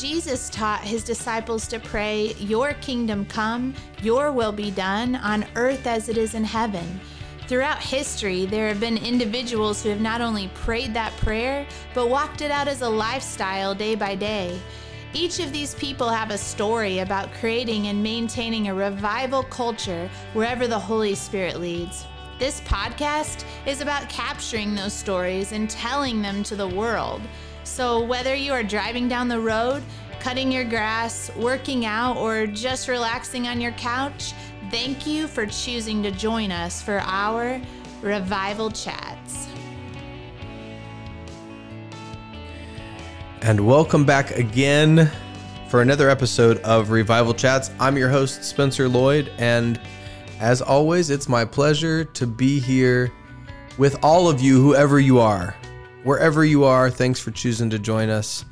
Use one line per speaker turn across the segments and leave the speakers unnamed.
Jesus taught his disciples to pray, Your kingdom come, your will be done on earth as it is in heaven. Throughout history, there have been individuals who have not only prayed that prayer, but walked it out as a lifestyle day by day. Each of these people have a story about creating and maintaining a revival culture wherever the Holy Spirit leads. This podcast is about capturing those stories and telling them to the world. So, whether you are driving down the road, cutting your grass, working out, or just relaxing on your couch, thank you for choosing to join us for our Revival Chats.
And welcome back again for another episode of Revival Chats. I'm your host, Spencer Lloyd, and as always, it's my pleasure to be here with all of you, whoever you are wherever you are, thanks for choosing to join us.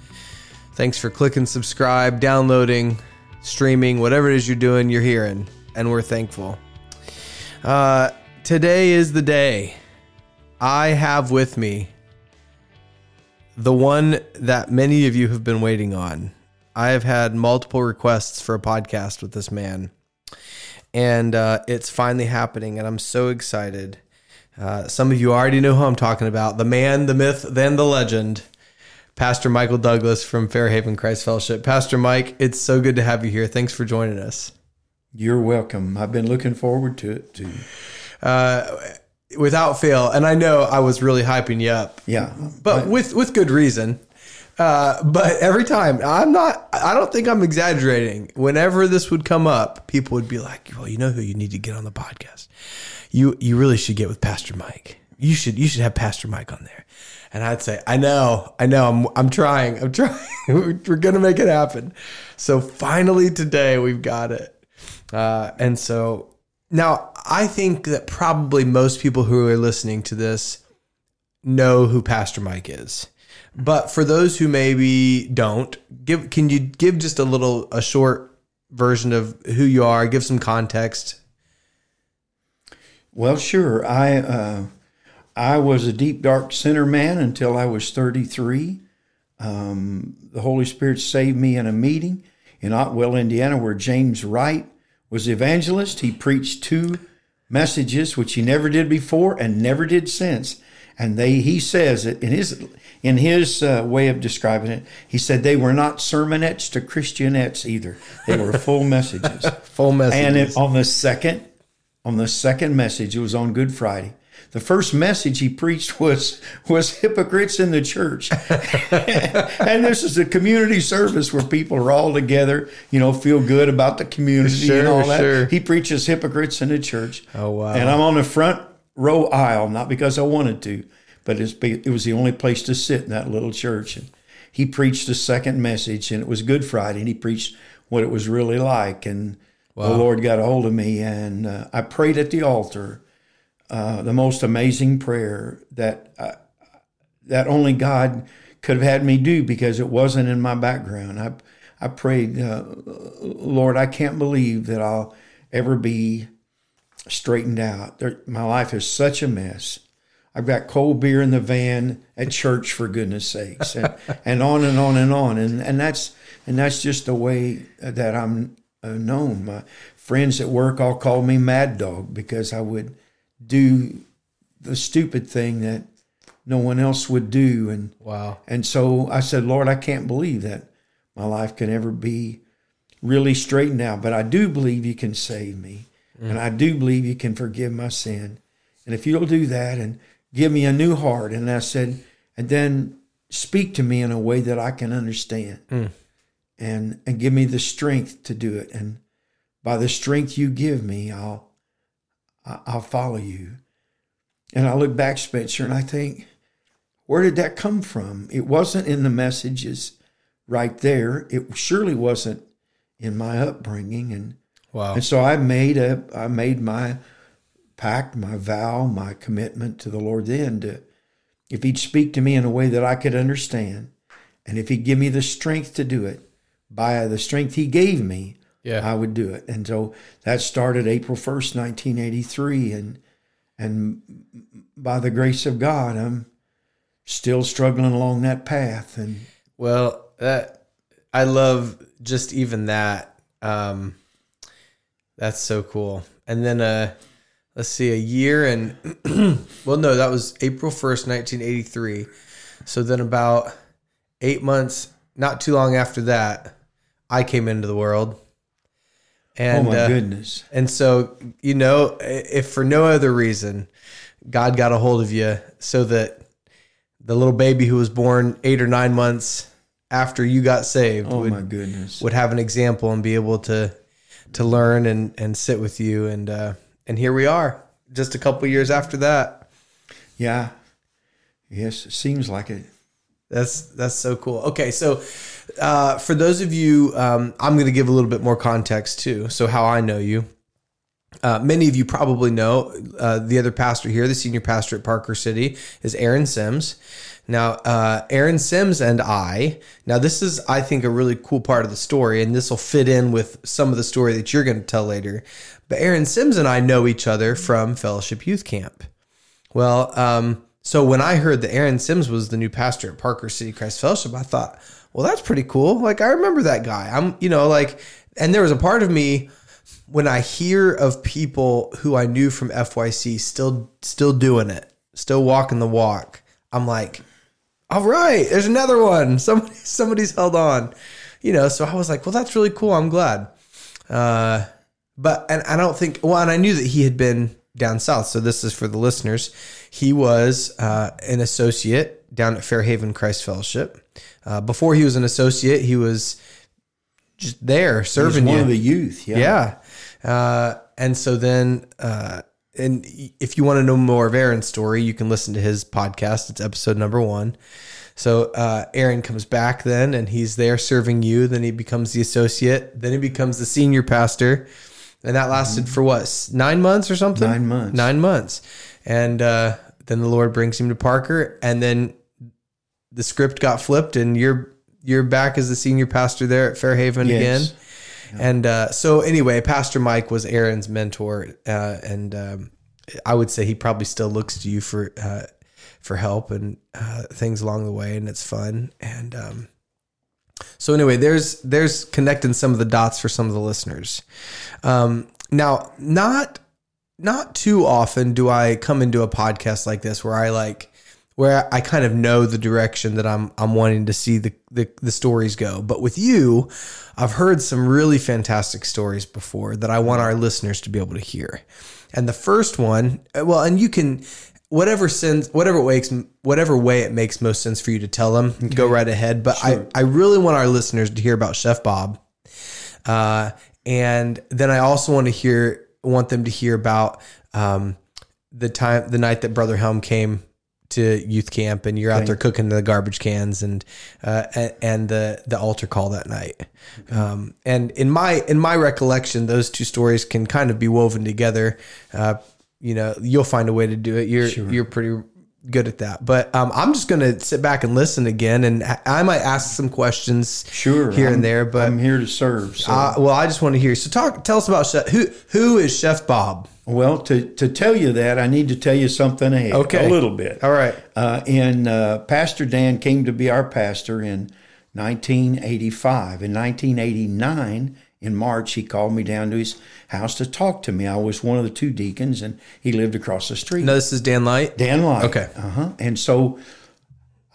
Thanks for clicking subscribe, downloading, streaming, whatever it is you're doing, you're hearing, and we're thankful. Uh, today is the day. I have with me the one that many of you have been waiting on. I have had multiple requests for a podcast with this man, and uh, it's finally happening, and I'm so excited. Uh, some of you already know who I'm talking about the man, the myth, then the legend, Pastor Michael Douglas from Fairhaven Christ Fellowship. Pastor Mike, it's so good to have you here. Thanks for joining us.
You're welcome. I've been looking forward to it too.
Uh, without fail, and I know I was really hyping you up.
Yeah,
but I, with with good reason. Uh, but every time, I'm not. I don't think I'm exaggerating. Whenever this would come up, people would be like, "Well, you know who you need to get on the podcast." you you really should get with Pastor Mike. You should you should have Pastor Mike on there. And I'd say, I know, I know, I'm I'm trying, I'm trying. We're gonna make it happen. So finally today we've got it. Uh, and so now I think that probably most people who are listening to this know who Pastor Mike is. But for those who maybe don't, give can you give just a little a short version of who you are, give some context
well, sure. I uh, I was a deep dark sinner man until I was 33. Um, the Holy Spirit saved me in a meeting in Otwell, Indiana, where James Wright was evangelist. He preached two messages which he never did before and never did since. And they, he says it in his in his uh, way of describing it. He said they were not sermonettes to Christianettes either. They were full messages.
full messages.
And it, on the second on the second message. It was on Good Friday. The first message he preached was was hypocrites in the church, and this is a community service where people are all together, you know, feel good about the community sure, and all that. Sure. He preaches hypocrites in the church.
Oh wow!
And I'm on the front row aisle, not because I wanted to, but it was the only place to sit in that little church. And he preached a second message, and it was Good Friday, and he preached what it was really like, and Wow. The Lord got a hold of me, and uh, I prayed at the altar uh, the most amazing prayer that I, uh, that only God could have had me do because it wasn't in my background. I I prayed, uh, Lord, I can't believe that I'll ever be straightened out. There, my life is such a mess. I've got cold beer in the van at church for goodness sakes, and, and on and on and on, and and that's and that's just the way that I'm uh, known. My friends at work all called me Mad Dog because I would do the stupid thing that no one else would do. And
wow.
And so I said, Lord, I can't believe that my life can ever be really straightened out. But I do believe you can save me. Mm. And I do believe you can forgive my sin. And if you'll do that and give me a new heart. And I said, and then speak to me in a way that I can understand. Mm and and give me the strength to do it and by the strength you give me i'll i'll follow you and i look back spencer and i think where did that come from it wasn't in the messages right there it surely wasn't in my upbringing and
wow
and so i made a i made my pact my vow my commitment to the lord then to if he'd speak to me in a way that i could understand and if he'd give me the strength to do it by the strength he gave me, yeah. I would do it. And so that started April 1st, 1983. And, and by the grace of God, I'm still struggling along that path. And
well, that I love just even that. Um, that's so cool. And then, uh, let's see, a year and well, no, that was April first, nineteen eighty three. So then, about eight months, not too long after that, I came into the world. And,
oh my
uh,
goodness.
and so, you know, if for no other reason, God got a hold of you so that the little baby who was born eight or nine months after you got saved
Oh
would,
my goodness.
would have an example and be able to to learn and and sit with you and uh and here we are just a couple years after that
Yeah. Yes, it seems like it.
that's that's so cool okay so uh for those of you um i'm going to give a little bit more context too so how i know you uh, many of you probably know uh, the other pastor here, the senior pastor at Parker City, is Aaron Sims. Now, uh, Aaron Sims and I, now this is, I think, a really cool part of the story, and this will fit in with some of the story that you're going to tell later. But Aaron Sims and I know each other from Fellowship Youth Camp. Well, um, so when I heard that Aaron Sims was the new pastor at Parker City Christ Fellowship, I thought, well, that's pretty cool. Like, I remember that guy. I'm, you know, like, and there was a part of me when I hear of people who I knew from FYC still still doing it, still walking the walk, I'm like, all right, there's another one. Somebody somebody's held on. You know, so I was like, well, that's really cool. I'm glad. Uh, but and I don't think well, and I knew that he had been down south. So this is for the listeners. He was uh, an associate down at Fairhaven Christ Fellowship. Uh, before he was an associate, he was just there serving
one
you.
of the youth. Yeah.
Yeah. Uh, and so then, uh, and if you want to know more of Aaron's story, you can listen to his podcast. It's episode number one. So uh, Aaron comes back then, and he's there serving you. Then he becomes the associate. Then he becomes the senior pastor, and that lasted for what nine months or something?
Nine months.
Nine months, and uh, then the Lord brings him to Parker, and then the script got flipped, and you're you're back as the senior pastor there at Fairhaven
Yes.
again. And uh, so, anyway, Pastor Mike was Aaron's mentor, uh, and um, I would say he probably still looks to you for uh, for help and uh, things along the way, and it's fun. And um, so, anyway, there's there's connecting some of the dots for some of the listeners. Um, now, not not too often do I come into a podcast like this where I like where I kind of know the direction that I'm I'm wanting to see the, the the stories go. But with you, I've heard some really fantastic stories before that I want our listeners to be able to hear. And the first one, well, and you can whatever sense whatever makes whatever way it makes most sense for you to tell them, go right ahead. But I I really want our listeners to hear about Chef Bob. Uh, and then I also want to hear want them to hear about um, the time the night that Brother Helm came to youth camp and you're out there cooking the garbage cans and uh, and, the the altar call that night. Um, and in my in my recollection, those two stories can kind of be woven together. Uh, you know, you'll find a way to do it. You're you're pretty good at that. But um, I'm just gonna sit back and listen again, and I I might ask some questions
Sure.
here
I'm-
and there. But
I'm here to serve. So.
uh, well, I just want to hear. So, talk. Tell us about Chef. Who who is Chef Bob?
Well, to, to tell you that, I need to tell you something ahead.
Okay.
A little bit.
All right.
Uh, and uh, Pastor Dan came to be our pastor in 1985. In 1989, in March, he called me down to his house to talk to me. I was one of the two deacons, and he lived across the street.
No, this is Dan Light.
Dan Light.
Okay.
Uh huh. And so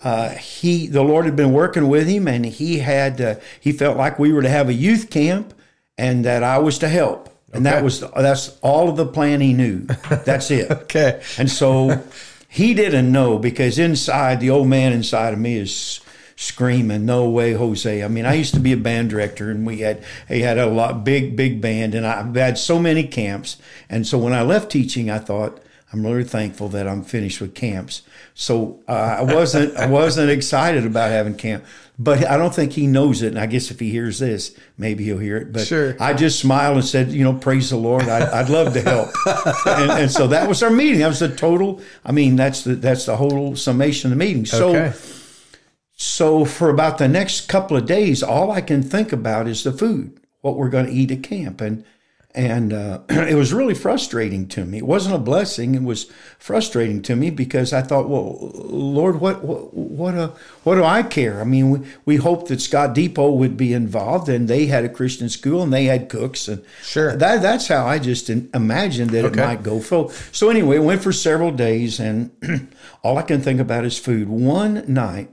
uh, he, the Lord had been working with him, and he had, uh, he felt like we were to have a youth camp, and that I was to help. And that was that's all of the plan he knew. That's it.
Okay.
And so he didn't know because inside the old man inside of me is screaming, "No way, Jose!" I mean, I used to be a band director, and we had he had a lot big big band, and I've had so many camps. And so when I left teaching, I thought. I'm really thankful that I'm finished with camps. So uh, I wasn't I wasn't excited about having camp, but I don't think he knows it. And I guess if he hears this, maybe he'll hear it. But
Sure.
I just smiled and said, you know, praise the Lord. I, I'd love to help. and, and so that was our meeting. That was the total. I mean, that's the that's the whole summation of the meeting. So
Okay.
so for about the next couple of days, all I can think about is the food, what we're going to eat at camp, and and uh, it was really frustrating to me. It wasn't a blessing; it was frustrating to me because I thought, "Well, Lord, what what what, uh, what do I care?" I mean, we, we hoped that Scott Depot would be involved, and they had a Christian school, and they had cooks, and
Sure.
that that's how I just imagined that
Okay.
it might go. So so anyway, it went for several days, and all I can think about is food. One night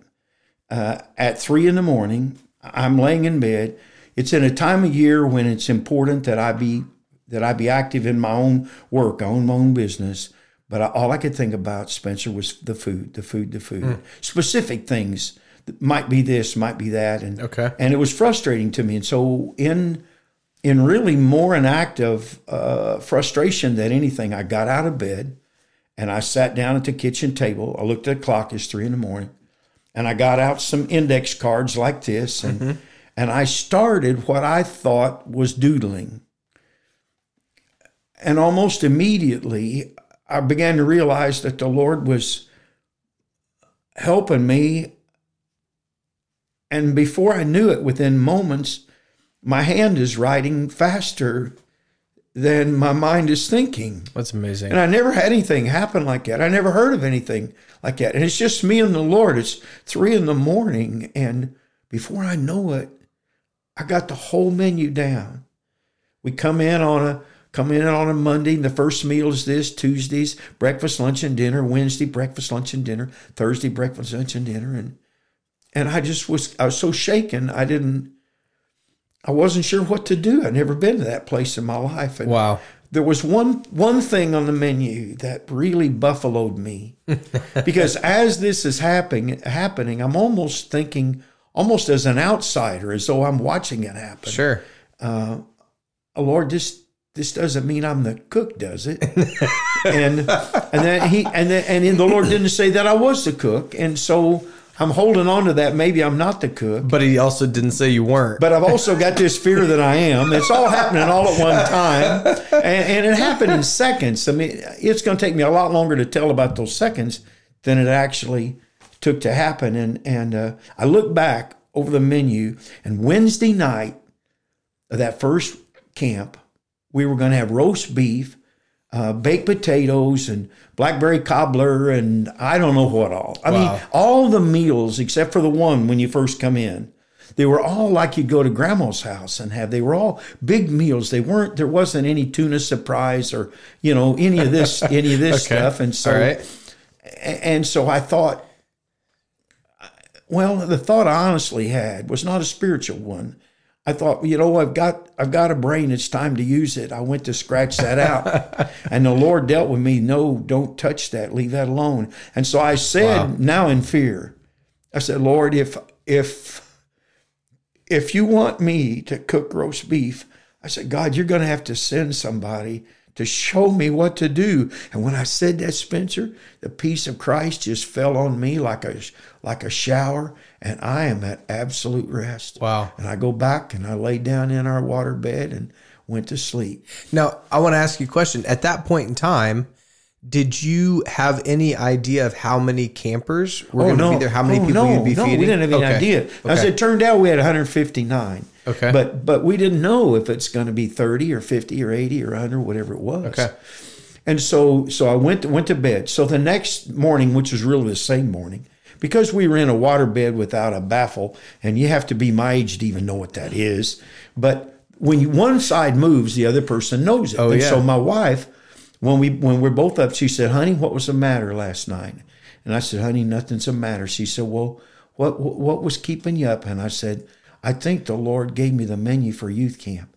uh, at three in the morning, I'm laying in bed. It's in a time of year when it's important that I be that I be active in my own work, I own my own business. But I, all I could think about, Spencer, was the food, the food, the food. Specific things might be this, might be that, and
Okay.
and it was frustrating to me. And so in in really more an act of uh, frustration than anything, I got out of bed and I sat down at the kitchen table. I looked at the clock; it's three in the morning, and I got out some index cards like this, and and I started what I thought was doodling. And almost immediately, I began to realize that the Lord was helping me. And before I knew it, within moments, my hand is writing faster than my mind is thinking.
That's amazing.
And I never had anything happen like that. I never heard of anything like that. And it's just me and the Lord. It's three in the morning. And before I know it, I got the whole menu down. We come in on a come in on a Monday, and the first meal is this, Tuesdays, breakfast, lunch, and dinner, Wednesday, breakfast, lunch, and dinner, Thursday, breakfast, lunch, and dinner. And and I just was I was so shaken. I didn't I wasn't sure what to do. I'd never been to that place in my life. And
wow.
there was one one thing on the menu that really buffaloed me because as this is happening happening i'm almost thinking almost as an outsider as though i'm watching it happen
Sure.
oh, lord this this doesn't mean i'm the cook does it and and then he and then and then the lord didn't say that i was the cook and so i'm holding on to that maybe i'm not the cook
But he also didn't say you weren't.
but I've also got this fear that I am. It's all happening all at one time, and, and it happened in seconds. I mean, it's going to take me a lot longer to tell about those seconds than it actually took to happen. And and uh, I look back over the menu, and Wednesday night of that first camp, we were going to have roast beef, uh, baked potatoes, and blackberry cobbler, and I don't know what all. I
Wow.
mean, all the meals except for the one when you first come in. They were all like you'd go to grandma's house and have. They were all big meals. They weren't. There wasn't any tuna surprise or you know any of this any of this
Okay.
stuff. And so
All right.
and so I thought, well, the thought I honestly had was not a spiritual one. I thought, you know, I've got I've got a brain. It's time to use it. I went to scratch that out, and the Lord dealt with me. No, don't touch that. Leave that alone. And so I said,
Wow.
now in fear, I said, Lord, if if if you want me to cook roast beef, I said, God, you're going to have to send somebody to show me what to do. And when I said that, Spencer, the peace of Christ just fell on me like a like a shower, and I am at absolute rest.
Wow.
And I go back and I lay down in our water bed and went to sleep.
Now, I want to ask you a question. At that point in time, did you have any idea of how many campers were oh, going to be there? How many
Oh,
people
no,
you'd be
no,
feeding?
we didn't have any
Okay.
idea. As it turned out, we had 159.
Okay.
But but we didn't know if it's going to be 30 or 50 or 80 or 100, whatever it was.
Okay.
And so so I went to, went to bed. So the next morning, which was really the same morning, because we were in a water bed without a baffle, and you have to be my age to even know what that is. But when you, one side moves, the other person knows it.
Oh,
and
yeah.
so my wife, when we when we're both up, she said, "Honey, what was the matter last night?" And I said, "Honey, nothing's the matter." She said, "Well, what what, what was keeping you up?" And I said, "I think the Lord gave me the menu for youth camp."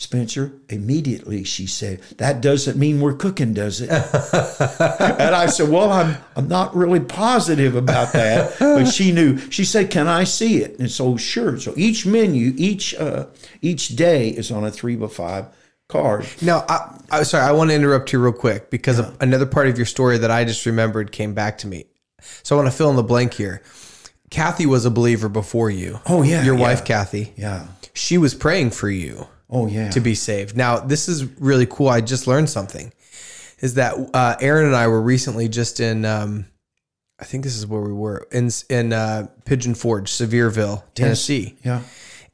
Spencer, immediately she said, That doesn't mean we're cooking, does it? and I said, Well, I'm I'm not really positive about that. But she knew. She said, Can I see it? And so sure. So each menu, each uh each day is on a three by five card.
Now, I, I sorry, I want to interrupt you real quick because another part of your story that I just remembered came back to me. So I want to fill in the blank here. Kathy was a believer before you.
Oh, yeah,
your
yeah.
wife Kathy.
Yeah.
She was praying for you
Oh yeah.
to be saved. Now, this is really cool. I just learned something. Is that uh, Aaron and I were recently just in? Um, I think this is where we were in in uh, Pigeon Forge, Sevierville, Tennessee,
yeah.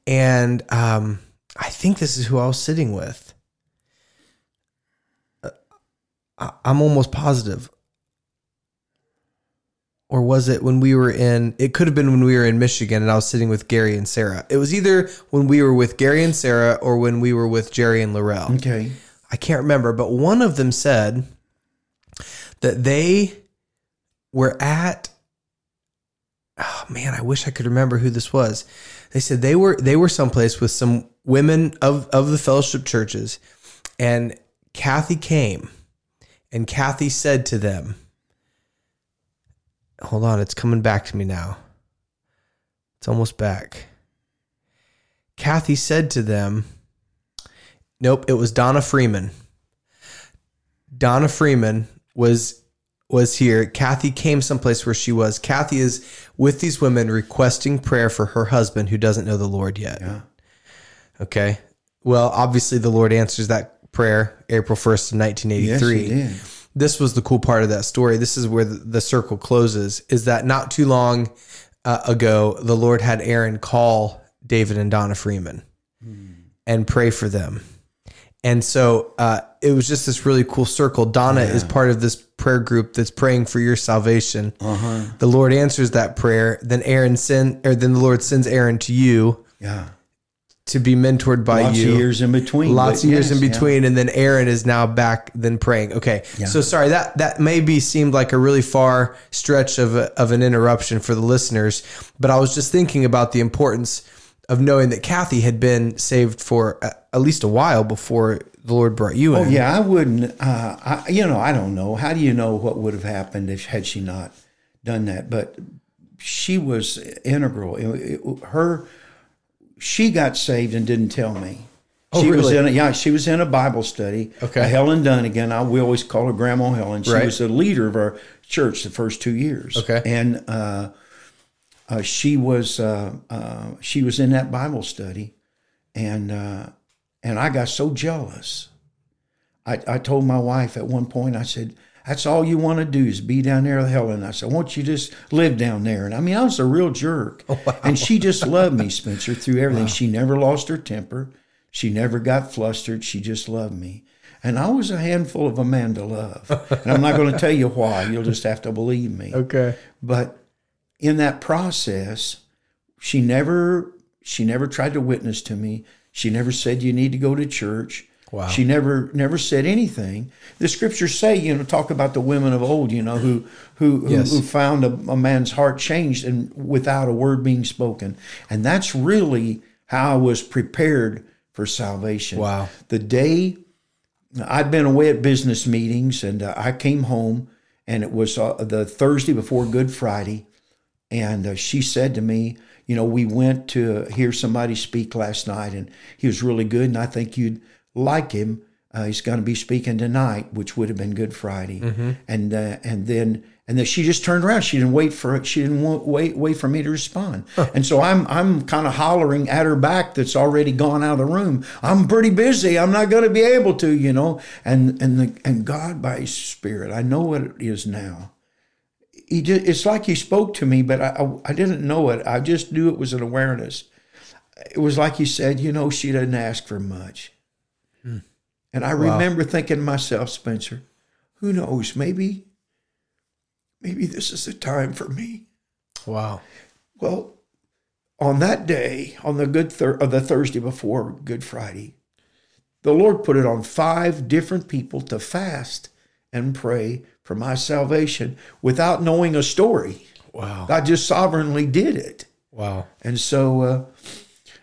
and um, I think this is who I was sitting with. I, I'm almost positive. Or was it when we were in? It could have been when we were in Michigan and I was sitting with Gary and Sarah. It was either when we were with Gary and Sarah or when we were with Jerry and Laurel.
Okay.
I can't remember, but one of them said that they were at oh man, I wish I could remember who this was. They said they were they were someplace with some women of of the fellowship churches and Kathy came and Kathy said to them Hold on, it's coming back to me now. It's almost back. Kathy said to them, Nope, it was Donna Freeman. Donna Freeman was was here. Kathy came someplace where she was. Kathy is with these women requesting prayer for her husband who doesn't know the Lord yet.
Yeah.
Okay. Well, obviously the Lord answers that prayer April 1st of
Yes,
1983
he did.
This was the cool part of that story. This is where the, the circle closes. Is that not too long uh, ago, the Lord had Aaron call David and Donna Freeman and pray for them. And so uh, it was just this really cool circle. Donna is part of this prayer group that's praying for your salvation. The Lord answers that prayer. Then Aaron send, or then the Lord sends Aaron to you
Yeah.
To be mentored by
Lots
you Lots
of years in between.
lots of years
yes,
in
yeah.
between and then aaron is now back then praying okay so sorry that that maybe seemed like a really far stretch of, a, of an interruption for the listeners but i was just thinking about the importance of knowing that kathy had been saved for a, at least a while before the lord brought you in
Oh yeah, I wouldn't. Uh, I, you know, I don't know. How do you know what would have happened if had she not done that? But she was integral. It- it- her, she got saved and didn't tell me.
Oh,
she was in a, yeah, she was in a Bible study.
Okay.
Helen Dunnigan. I we always call her Grandma Helen. She
Right.
was the leader of our church the first two years.
Okay.
and uh, uh, she was uh, uh, she was in that Bible study, and uh, and I got so jealous. I, I told my wife at one point, I said, That's all you want to do is be down there with Helen. I said, Won't you just live down there? And I mean, I was a real jerk. Oh, and she just loved me, Spencer, through everything. She never lost her temper. She never got flustered. She just loved me. And I was a handful of a man to love. And I'm not going to tell you why. You'll just have to believe me.
okay
But in that process, she never she never tried to witness to me. She never said you need to go to church.
Wow.
She never never said anything. The scriptures say, you know, talk about the women of old, you know, who who who- who, found a, a man's heart changed and without a word being spoken. And that's really how I was prepared for salvation.
Wow.
The day I'd been away at business meetings and uh, I came home and it was uh, the Thursday before Good Friday. And uh, she said to me, You know, we went to hear somebody speak last night and he was really good. And I think you'd like him. Uh, he's going to be speaking tonight, which would have been Good Friday. And uh, and then and then she just turned around. She didn't wait for She didn't wa- wait wait for me to respond. And so I'm I'm kind of hollering at her back that's already gone out of the room. I'm pretty busy. I'm not going to be able to, you know. And and the and God by His Spirit, I know what it is now. He just, it's like He spoke to me, but I, I I didn't know it. I just knew it was an awareness. It was like He said, you know, she doesn't ask for much. And I remember thinking to myself, Spencer, who knows? Maybe, maybe this is the time for me.
wow
Well, on that day, on the good thir- uh, the Thursday before Good Friday, the Lord put it on five different people to fast and pray for my salvation without knowing a story.
wow
God just sovereignly did it,
wow
and so uh,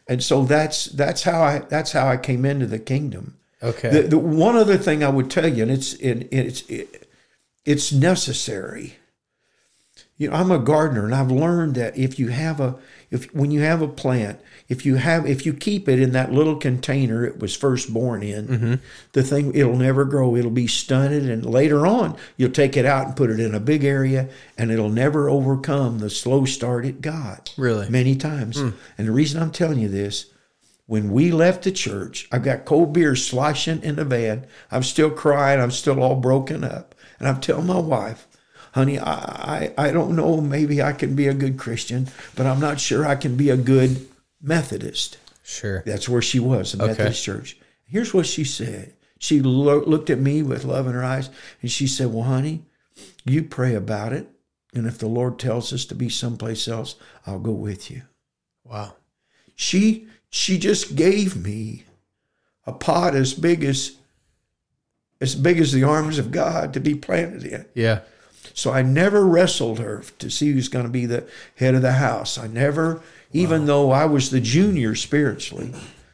and so that's that's how I that's how I came into the kingdom.
Okay
The, the one other thing I would tell you, and it's it, it's it, it's necessary. You know, I'm a gardener, and I've learned that if you have a if when you have a plant, if you have if you keep it in that little container it was first born in, mm-hmm. the thing it'll never grow. It'll be stunted, and later on you'll take it out and put it in a big area, and it'll never overcome the slow start it got.
Really?
many times. Hmm. And the reason I'm telling you this when we left the church, I've got cold beer sloshing in the van. I'm still crying. I'm still all broken up. And I'm telling my wife, honey, I, I, I don't know. Maybe I can be a good Christian, but I'm not sure I can be a good Methodist.
sure
That's where she was, the Methodist church. Here's what she said. she lo- looked at me with love in her eyes and she said, Well, honey, you pray about it. And if the Lord tells us to be someplace else, I'll go with you.
Wow.
She she just gave me a pot as big as as big as the arms of God to be planted in.
Yeah.
So I never wrestled her to see who's going to be the head of the house. I never, even though I was the junior spiritually.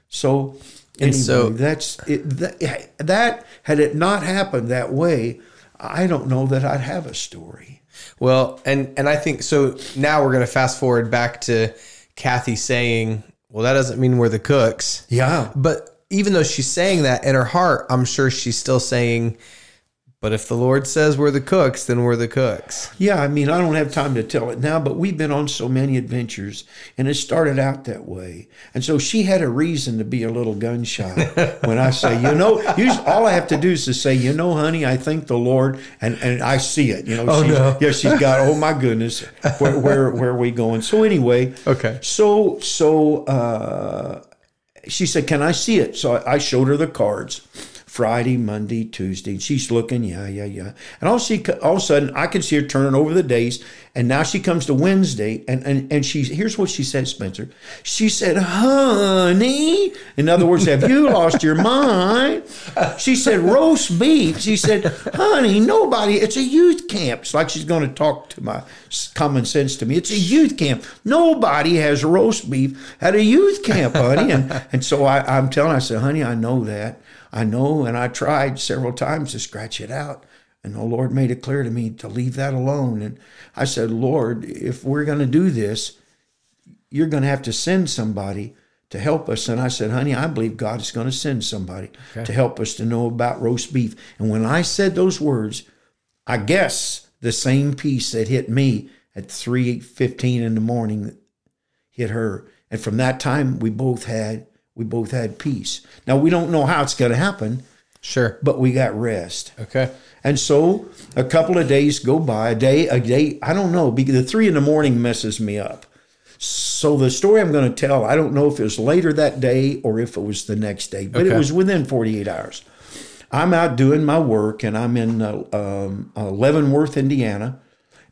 So
And
anyway,
so-
that's it, that, that had it not happened that way, I don't know that I'd have a story.
Well, and and I think so. Now we're going to fast forward back to Kathy saying, "Well, that doesn't mean we're the cooks."
Yeah.
But even though she's saying that in her heart, I'm sure she's still saying, "But if the Lord says we're the cooks, then we're the cooks."
Yeah, I mean, I don't have time to tell it now, but we've been on so many adventures, and it started out that way. And so she had a reason to be a little gun shy when I say, you know, all I have to do is to say, you know, honey, I thank the Lord, and, and I see it. You know,
Oh,
she's,
no.
yeah, she's got, oh my goodness, where, where, where are we going? So anyway,
Okay.
so so uh, she said, "Can I see it?" So I showed her the cards. Friday, Monday, Tuesday. And she's looking, yeah, yeah, yeah. And all she, all of a sudden, I can see her turning over the days. And now she comes to Wednesday, and and and she here's what she said, Spencer. She said, "Honey," in other words, have you lost your mind? She said, "Roast beef." She said, "Honey, nobody. It's a youth camp." It's like she's going to talk to my common sense to me. It's a youth camp. Nobody has roast beef at a youth camp, honey. And and so I, I'm telling her, I said, "Honey, I know that." I know, and I tried several times to scratch it out. And the Lord made it clear to me to leave that alone. And I said, Lord, if we're going to do this, you're going to have to send somebody to help us. And I said, honey, I believe God is going to send somebody to help us to know about roast beef. And when I said those words, I guess the same peace that hit me at 3.15 in the morning hit her. And from that time, we both had we both had peace. Now we don't know how it's going to happen,
Sure.
but we got rest.
Okay.
And so a couple of days go by, a day, a day, I don't know, because the three in the morning messes me up. So the story I'm going to tell, I don't know if it was later that day or if it was the next day, but
Okay.
it was within 48 hours. I'm out doing my work and I'm in uh, um, uh, Leavenworth, Indiana,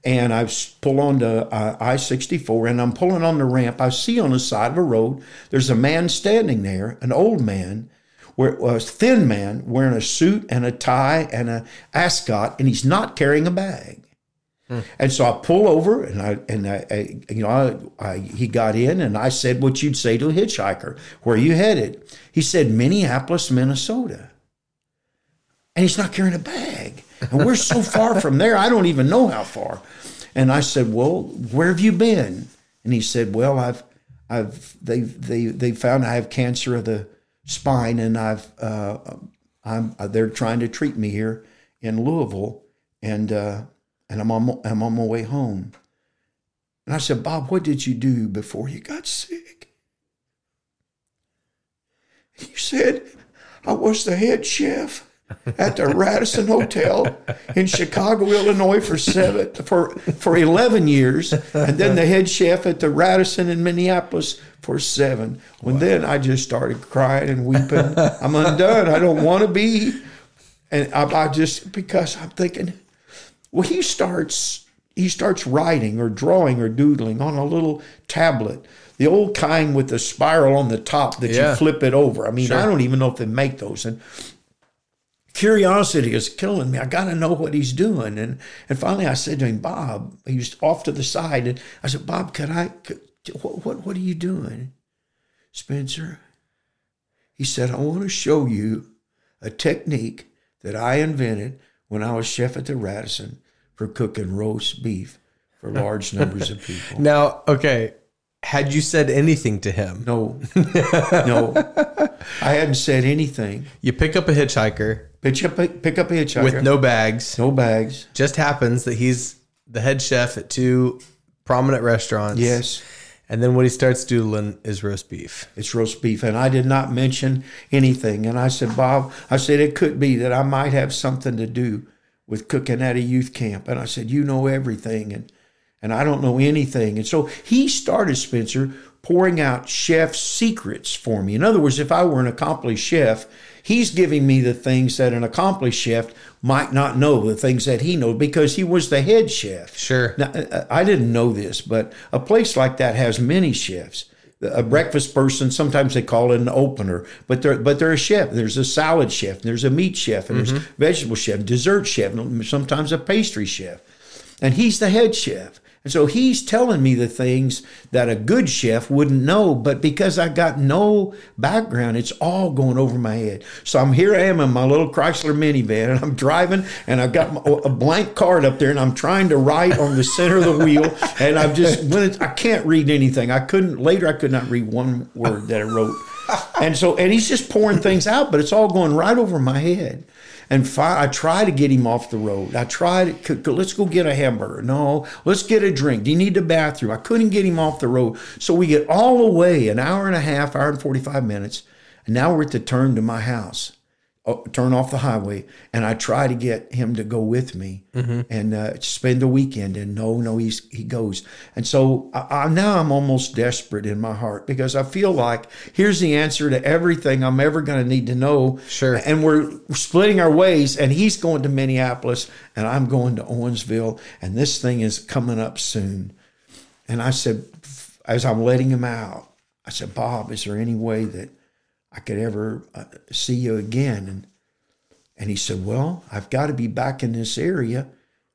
and I pull onto uh, I 64 and I'm pulling on the ramp. I see on the side of a road, there's a man standing there, an old man, where, a thin man wearing a suit and a tie and a ascot, and he's not carrying a bag. And so I pull over, and I and I, I you know, I, I, he got in, and I said what you'd say to a hitchhiker, "Where are you headed?" He said, "Minneapolis, Minnesota." And he's not carrying a bag, and we're so far from there. I don't even know how far. And I said, "Well, where have you been?" And he said, "Well, I've, I've they they they found I have cancer of the spine, and I've uh, I'm they're trying to treat me here in Louisville, and uh, and I'm on I'm on my way home." And I said, "Bob, what did you do before you got sick?" He said, "I was the head chef." At the Radisson Hotel in Chicago, Illinois for seven for for eleven years, and then the head chef at the Radisson in Minneapolis for seven. When then I just started crying and weeping. I'm undone. I don't want to be, and I, I just because I'm thinking, well, he starts he starts writing or drawing or doodling on a little tablet. The old kind with the spiral on the top that
Yeah.
you flip it over. I mean,
Sure.
I don't even know if they make those. And curiosity is killing me. I got to know what he's doing. And and finally, I said to him, Bob, he was off to the side, and I said, Bob, could I? Could, what what what are you doing, Spencer? He said, I want to show you a technique that I invented when I was chef at the Radisson for cooking roast beef for large numbers of people.
Now, okay. Had you said anything to him?
No, no, I hadn't said anything.
You pick up a hitchhiker
Pick up a, pick up a hitchhiker
with no bags.
no bags.
Just happens that he's the head chef at two prominent restaurants.
Yes.
And then what he starts doodling is roast beef.
it's roast beef. And I did not mention anything. And I said, Bob, I said, it could be that I might have something to do with cooking at a youth camp. And I said, you know everything. And, and I don't know anything. And so he started, Spencer, pouring out chef secrets for me. In other words, if I were an accomplished chef, he's giving me the things that an accomplished chef might not know, the things that he knows, because he was the head chef.
Sure.
Now, uh, uh, I didn't know this, but a place like that has many chefs. A breakfast person, sometimes they call it an opener, but they're but they're a chef. There's a salad chef, and there's a meat chef, and there's a vegetable chef, dessert chef, and sometimes a pastry chef. And he's the head chef. And so he's telling me the things that a good chef wouldn't know, but because I got no background, it's all going over my head. So I'm here I am in my little Chrysler minivan and I'm driving and I've got my, a blank card up there and I'm trying to write on the center of the wheel and I've just it's, I can't read anything. I couldn't later I could not read one word that I wrote. And so and he's just pouring things out, but it's all going right over my head. And fi- I try to get him off the road. I tried, let's go get a hamburger. No, let's get a drink. Do you need the bathroom? I couldn't get him off the road. So we get all the way an hour and a half, hour and 45 minutes. And now we're at the turn to my house, turn off the highway. And I try to get him to go with me and uh, spend the weekend. And no, no, he's, he goes. And so I, I, now I'm almost desperate in my heart because I feel like here's the answer to everything I'm ever going to need to know.
Sure.
And we're splitting our ways, and he's going to Minneapolis, and I'm going to Owensville, and this thing is coming up soon. And I said, as I'm letting him out, I said, Bob, is there any way that I could ever uh, see you again? And and he said, Well, I've got to be back in this area.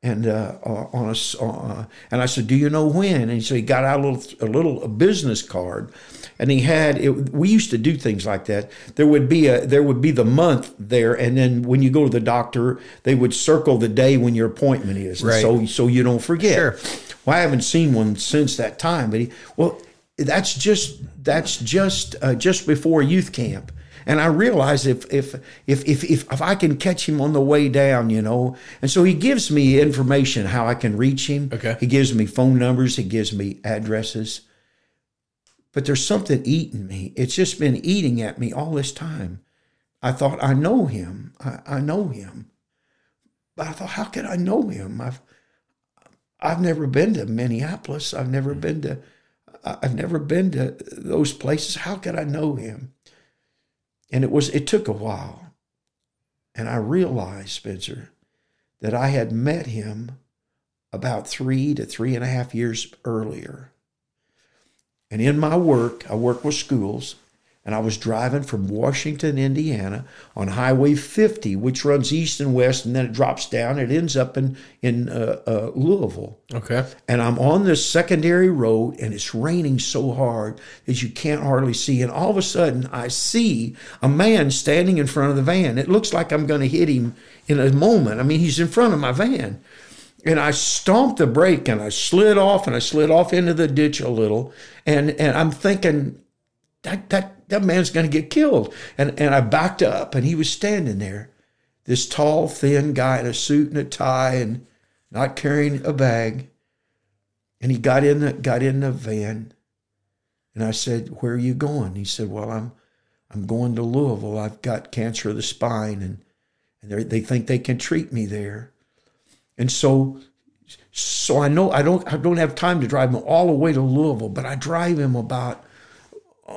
And uh, uh, on a, s- uh, and I said, "Do you know when?" And so he got out a little, a little a business card, and he had. It, we used to do things like that. There would be a, there would be the month there, and then when you go to the doctor, they would circle the day when your appointment is,
Right.
so so you don't forget.
Sure.
Well, I haven't seen one since that time, but he, well, that's just that's just uh, just before youth camp. And I realize if if, if if if if I can catch him on the way down, you know, and so he gives me information how I can reach him.
Okay.
He gives me phone numbers. He gives me addresses. But there's something eating me. It's just been eating at me all this time. I thought I know him. I, I know him. But I thought, how could I know him? I've I've never been to Minneapolis. I've never been to I've never been to those places. How could I know him? And it was it took a while. And I realized, Spencer, that I had met him about three to three and a half years earlier. And in my work, I work with schools, and I was driving from Washington, Indiana, on Highway 50, which runs east and west, and then it drops down. It ends up in in uh, uh, Louisville.
Okay.
And I'm on this secondary road, and it's raining so hard that you can't hardly see. And all of a sudden, I see a man standing in front of the van. It looks like I'm going to hit him in a moment. I mean, he's in front of my van. And I stomped the brake and I slid off and I slid off into the ditch a little. And, and I'm thinking, that, that, that man's going to get killed. And, and I backed up and he was standing there, this tall, thin guy in a suit and a tie and not carrying a bag. And he got in the, got in the van. And I said, where are you going? He said, well, I'm, I'm going to Louisville. I've got cancer of the spine and, and they think they can treat me there. And so, so I know I don't I don't have time to drive him all the way to Louisville, but I drive him about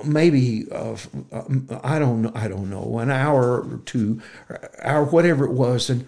maybe uh, uh, I don't know I don't know an hour or two, or hour whatever it was, and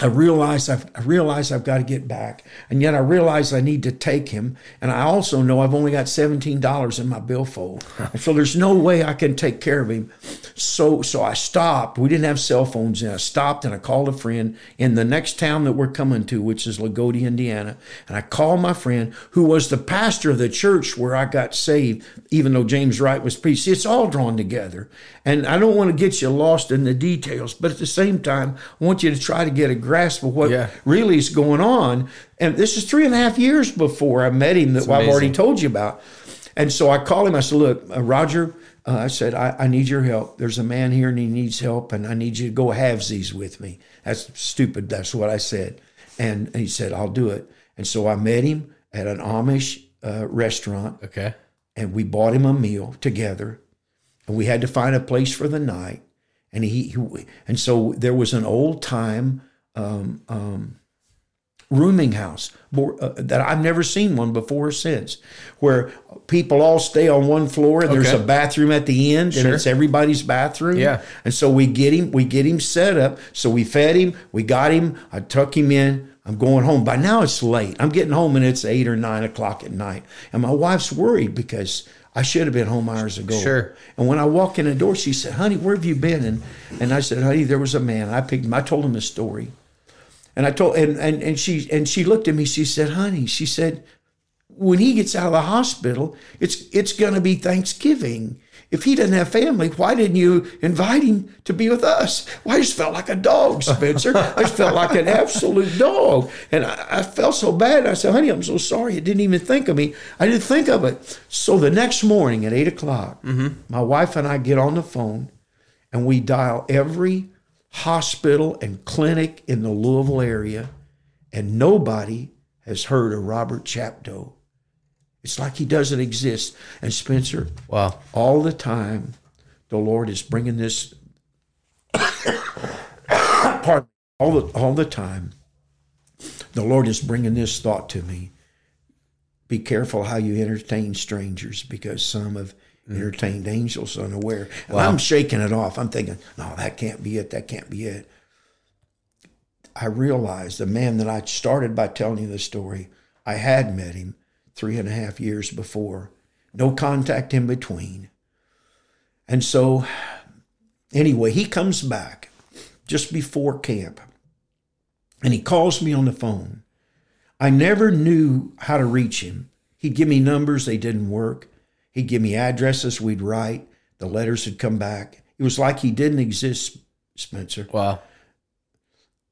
I realize I've I realize I've got to get back, and yet I realize I need to take him, and I also know I've only got seventeen dollars in my billfold, so there's no way I can take care of him. So so I stopped. We didn't have cell phones, and I stopped and I called a friend in the next town that we're coming to, which is Loogootee, Indiana, and I called my friend who was the pastor of the church where I got saved, even though James Wright was preached. It's all drawn together, and I don't want to get you lost in the details, but at the same time, I want you to try to get a grasp of what
Yeah.
really is going on. And this is three and a half years before I met him that I've already told you about. And so I called him. I said, "Look, uh, Roger," uh, I said, I, "I need your help. There's a man here and he needs help, and I need you to go halvesies with me." That's stupid. That's what I said. And he said, "I'll do it." And so I met him at an Amish uh, restaurant
Okay.
and we bought him a meal together and we had to find a place for the night and he, he and so there was an old time um, um, rooming house uh, that I've never seen one before or since, where people all stay on one floor and there's
Okay.
a bathroom at the end and it's everybody's bathroom.
Yeah.
And so we get him, we get him set up. So we fed him, we got him. I tuck him in. I'm going home. By now it's late. I'm getting home and it's eight or nine o'clock at night. And my wife's worried because I should have been home hours ago.
Sure.
And when I walk in the door, she said, "Honey, where have you been?" And and I said, "Honey, there was a man." I picked him. I told him the story, and I told and and and she and she looked at me. She said, "Honey," she said, "when he gets out of the hospital, it's it's going to be Thanksgiving." If he doesn't have family, why didn't you invite him to be with us? Well, I just felt like a dog, Spencer. I just felt like an absolute dog. And I, I felt so bad. I said, honey, I'm so sorry. You didn't even think of me. I didn't think of it. So the next morning at 8 o'clock, mm-hmm. my wife and I get on the phone and we dial every hospital and clinic in the Louisville area, and nobody has heard of Robert Chapdo. It's like he doesn't exist. And Spencer,
Wow.
all the time, the Lord is bringing this. pardon, all the all the time, the Lord is bringing this thought to me. Be careful how you entertain strangers, because some have Mm-hmm. entertained angels unaware. And I'm shaking it off. I'm thinking, no, that can't be it. That can't be it. I realized the man that I started by telling you the story, I had met him three and a half years before. No contact in between. And so, anyway, he comes back just before camp and he calls me on the phone. I never knew how to reach him. He'd give me numbers, they didn't work. He'd give me addresses, we'd write. The letters had come back. It was like he didn't exist, Spencer
Wow.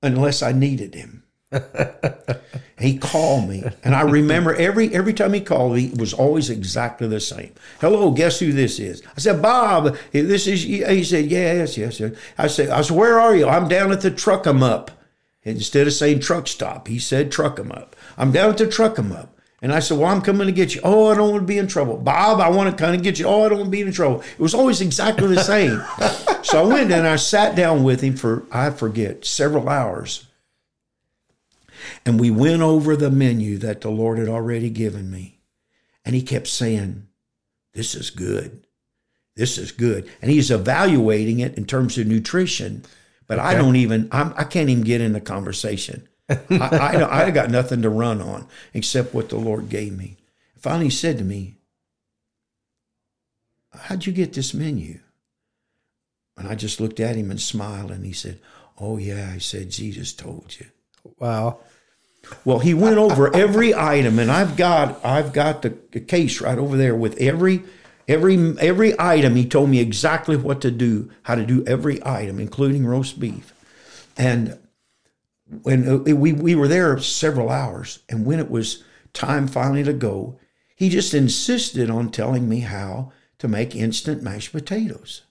unless I needed him. he called me, and I remember every every time he called me, it was always exactly the same. Hello, guess who this is? I said, Bob. This is. He said, yes, yes, yes. I said, I said, where are you? I'm down at the truck 'em up. Instead of saying truck stop, he said truck 'em up. I'm down at the truck truck 'em up. And I said, Well, I'm coming to get you. Oh, I don't want to be in trouble. Bob, I want to kind of get you. Oh, I don't want to be in trouble. It was always exactly the same. so I went and I sat down with him for, I forget, several hours. And we went over the menu that the Lord had already given me. And he kept saying, This is good. This is good. And he's evaluating it in terms of nutrition. But I don't even, I'm, I can't even get in the conversation. I, I, I got nothing to run on except what the Lord gave me. Finally, he said to me, How'd you get this menu? And I just looked at him and smiled. And he said, Oh, yeah. I said, Jesus told you.
Wow.
Well, he went over every item, and I've got I've got the, the case right over there with every every every item. He told me exactly what to do, how to do every item, including roast beef. And when uh, we we were there several hours, and when it was time finally to go, he just insisted on telling me how to make instant mashed potatoes.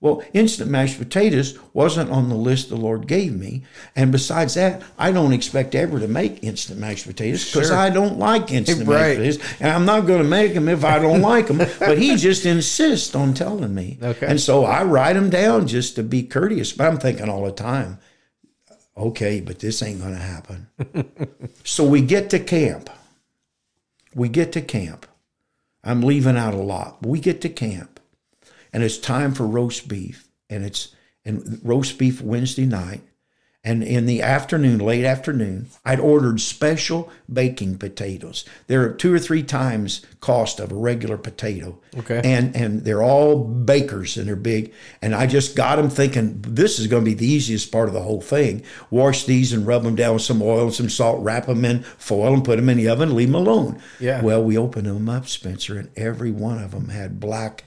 Well, instant mashed potatoes wasn't on the list the Lord gave me. And besides that, I don't expect ever to make instant mashed potatoes because
Sure.
I don't like instant
Right.
mashed potatoes. And I'm not going to make them if I don't like them. But he just insists on telling me.
Okay.
And so I write them down just to be courteous. But I'm thinking all the time, okay, but this ain't going to happen. so we get to camp. We get to camp. I'm leaving out a lot. We get to camp and it's time for roast beef and it's and roast beef Wednesday night and in the afternoon late afternoon I'd ordered special baking potatoes they're two or three times cost of a regular potato
Okay.
and and they're all bakers and they're big and I just got them thinking this is going to be the easiest part of the whole thing wash these and rub them down with some oil and some salt wrap them in foil and put them in the oven leave them alone
Yeah.
well we opened them up Spencer and every one of them had black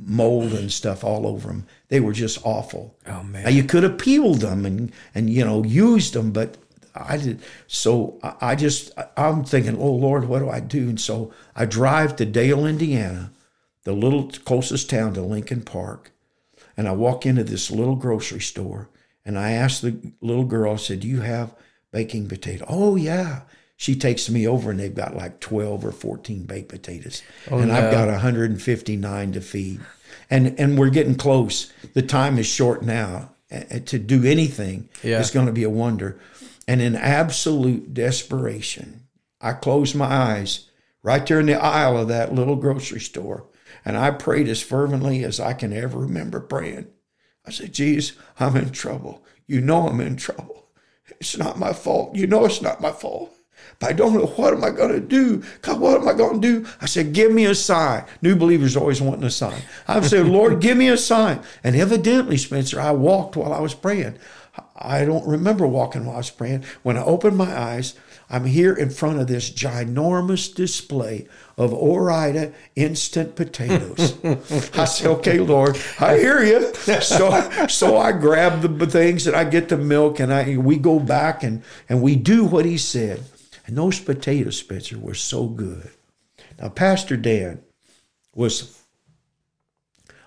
mold and stuff all over them. They were just awful.
Oh, man.
Now, you could have peeled them and and you know used them, but I did. So I- just I'm thinking, oh Lord, what do I do? And so I drive to Dale, Indiana, the little closest town to Lincoln Park, and I walk into this little grocery store and I ask the little girl, I said, "Do you have baking potato?" "Oh yeah." She takes me over and they've got like 12 or 14 baked potatoes. Oh, and I've
no.
got 159 to feed. And and we're getting close. The time is short now. To do anything
Yeah.
is going to be a wonder. And in absolute desperation, I closed my eyes right there in the aisle of that little grocery store. And I prayed as fervently as I can ever remember praying. I said, Jesus, I'm in trouble. You know I'm in trouble. It's not my fault. You know it's not my fault. But I don't know what am I going to do. God, what am I going to do? I said, give me a sign. New believers always wanting a sign. I said, Lord, give me a sign. And evidently, Spencer, I walked while I was praying. I don't remember walking while I was praying. When I opened my eyes, I'm here in front of this ginormous display of Ore-Ida instant potatoes. I said, okay, Lord, I hear you. So, so I grab the things and I get the milk and I we go back and, and we do what he said. And those potatoes, Spencer, were so good. Now, Pastor Dan was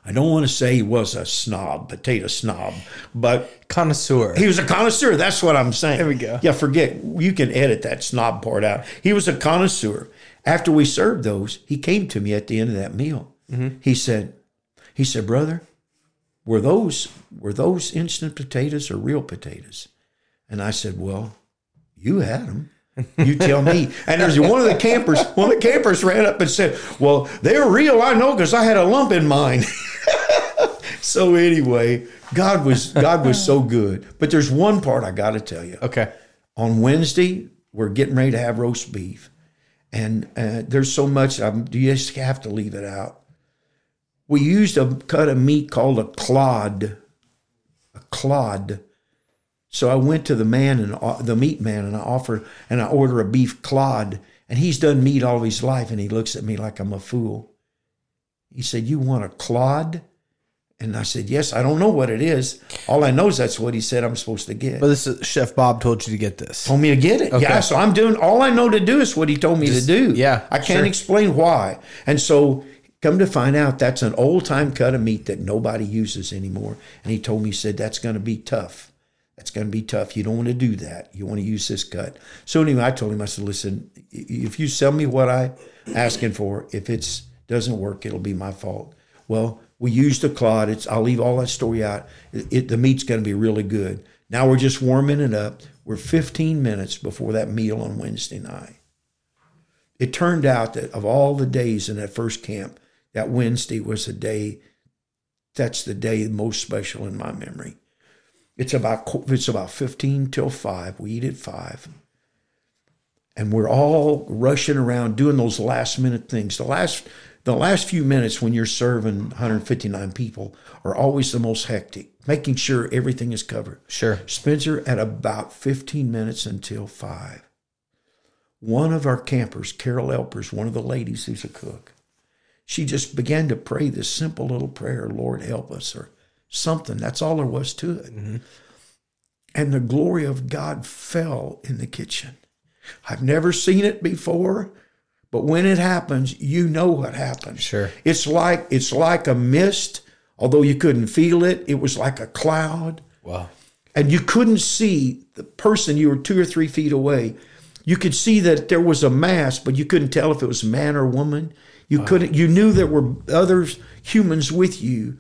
I don't want to say he was a snob, potato snob, but
connoisseur.
He was a connoisseur. That's what I'm saying.
There we go.
Yeah, forget. You can edit that snob part out. He was a connoisseur. After we served those, he came to me at the end of that meal. Mm-hmm. He said, "He said, brother, were those were those instant potatoes or real potatoes?" And I said, "Well, you had them." You tell me. And there's one of the campers, one of the campers ran up and said, Well, they're real, I know, because I had a lump in mine. so anyway, God was God was so good. But there's one part I gotta tell you.
Okay.
On Wednesday, we're getting ready to have roast beef. And uh, there's so much I'm, you just have to leave it out. We used a cut of meat called a clod. A clod so I went to the man and uh, the meat man and I offer and I order a beef clod and he's done meat all his life and he looks at me like I'm a fool. He said, "You want a clod?" And I said, "Yes, I don't know what it is. All I know is that's what he said I'm supposed to get."
But this is, Chef Bob told you to get this.
Told me to get it. Okay. Yeah, so I'm doing all I know to do is what he told me Just, to do.
Yeah.
I can't sure. explain why. And so come to find out that's an old time cut of meat that nobody uses anymore. And he told me, he said, that's going to be tough. That's going to be tough. You don't want to do that. You want to use this cut. So anyway, I told him, I said, listen, if you sell me what I asking for, if it's doesn't work, it'll be my fault. Well, we used the clod. It's I'll leave all that story out. It, it, the meat's going to be really good. Now we're just warming it up. We're 15 minutes before that meal on Wednesday night. It turned out that of all the days in that first camp, that Wednesday was the day. That's the day most special in my memory it's about it's about 15 till 5. We eat at 5. And we're all rushing around doing those last minute things. The last the last few minutes when you're serving 159 people are always the most hectic, making sure everything is covered.
Sure.
Spencer at about 15 minutes until 5. One of our campers, Carol Elpers, one of the ladies who's a cook, she just began to pray this simple little prayer, Lord help us, or something. That's all there was to it. Mm-hmm. And the glory of God fell in the kitchen. I've never seen it before, but when it happens, you know what happens.
Sure.
It's like it's like a mist, although you couldn't feel it. It was like a cloud.
Wow.
And you couldn't see the person you were two or three feet away. You could see that there was a mass, but you couldn't tell if it was man or woman. You wow. couldn't you knew there were other humans with you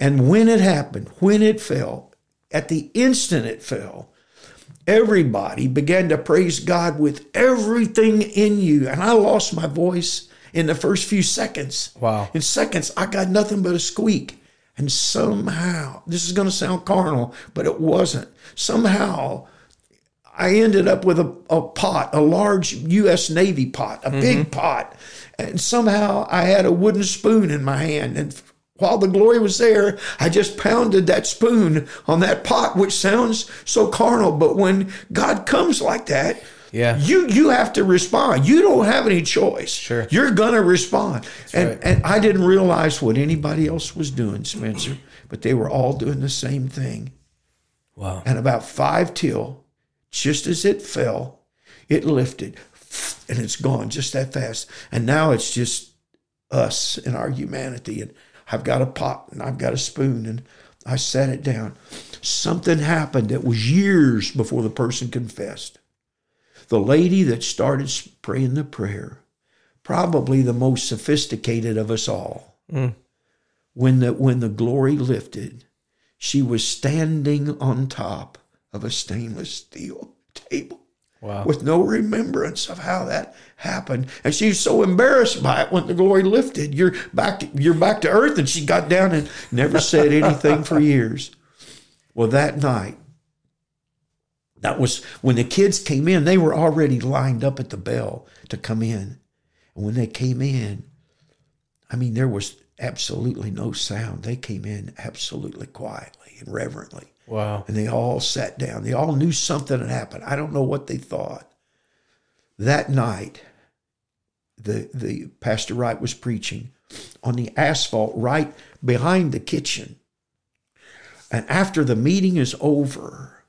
and when it happened, when it fell, at the instant it fell, everybody began to praise God with everything in you. And I lost my voice in the first few seconds.
Wow.
In seconds, I got nothing but a squeak. And somehow, this is going to sound carnal, but it wasn't. Somehow, I ended up with a, a pot, a large U.S. Navy pot, a mm-hmm. big pot. And somehow I had a wooden spoon in my hand. And while the glory was there, I just pounded that spoon on that pot, which sounds so carnal. But when God comes like that,
yeah.
You you have to respond. You don't have any choice.
Sure.
You're gonna respond. That's and right. and I didn't realize what anybody else was doing, Spencer, but they were all doing the same thing.
Wow.
And about five till, just as it fell, it lifted and it's gone just that fast. And now it's just us and our humanity. And I've got a pot and I've got a spoon and I set it down. Something happened that was years before the person confessed. The lady that started praying the prayer, probably the most sophisticated of us all, mm. when, the, when the glory lifted, she was standing on top of a stainless steel table
Wow.
with no remembrance of how that happened. And she was so embarrassed by it when the glory lifted. You're back to, you're back to earth. And she got down and never said anything for years. Well, that night, that was when the kids came in, they were already lined up at the bell to come in. And when they came in, I mean, there was absolutely no sound. They came in absolutely quietly and reverently.
Wow.
And they all sat down. They all knew something had happened. I don't know what they thought. That night, the, the Pastor Wright was preaching on the asphalt right behind the kitchen. And after the meeting is over,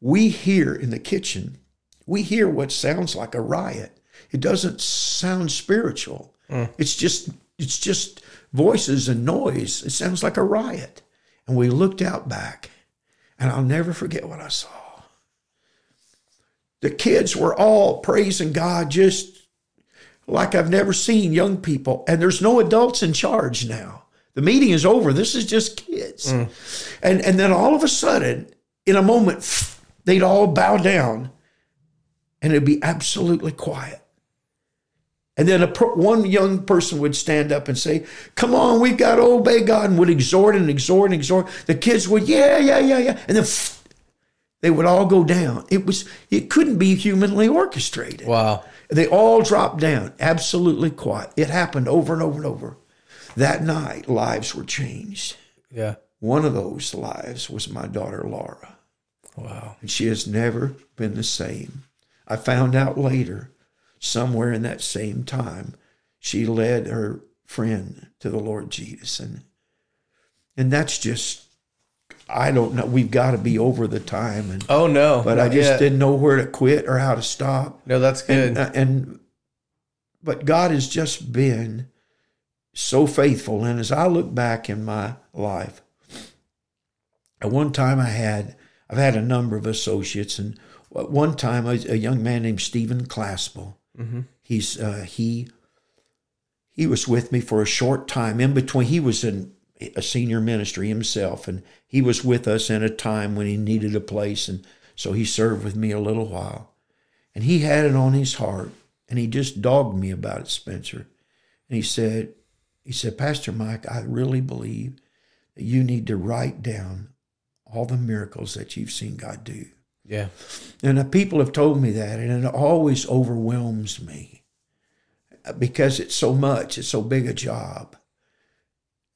we hear in the kitchen, we hear what sounds like a riot. It doesn't sound spiritual. Mm. It's just it's just voices and noise. It sounds like a riot. And we looked out back, and I'll never forget what I saw. The kids were all praising God just like I've never seen young people, and there's no adults in charge now. The meeting is over. This is just kids. Mm. And and then all of a sudden, in a moment, they'd all bow down and it'd be absolutely quiet. And then a per, one young person would stand up and say, Come on, we've got to obey God, and would exhort and exhort and exhort. The kids would, Yeah, yeah, yeah, yeah. And then they would all go down. It was, it couldn't be humanly orchestrated.
Wow.
They all dropped down, absolutely quiet. It happened over and over and over. That night, lives were changed.
Yeah.
One of those lives was my daughter, Laura.
Wow.
And she has never been the same. I found out later, somewhere in that same time, she led her friend to the Lord Jesus. And, and that's just, I don't know. We've got to be over the time. And,
Oh no.
but I just
yet.
didn't know where to quit or how to stop.
No, that's good.
And, uh, and but God has just been so faithful. And as I look back in my life, at one time I had I've had a number of associates, and at one time a, a young man named Stephen Claspel. He's uh, he he was with me for a short time. In between, he was in a senior ministry himself, and he was with us in a time when he needed a place, and so he served with me a little while. And he had it on his heart, and he just dogged me about it, Spencer. And he said, he said, Pastor Mike, I really believe that you need to write down all the miracles that you've seen God do.
Yeah.
And the people have told me that, and it always overwhelms me because it's so much, it's so big a job.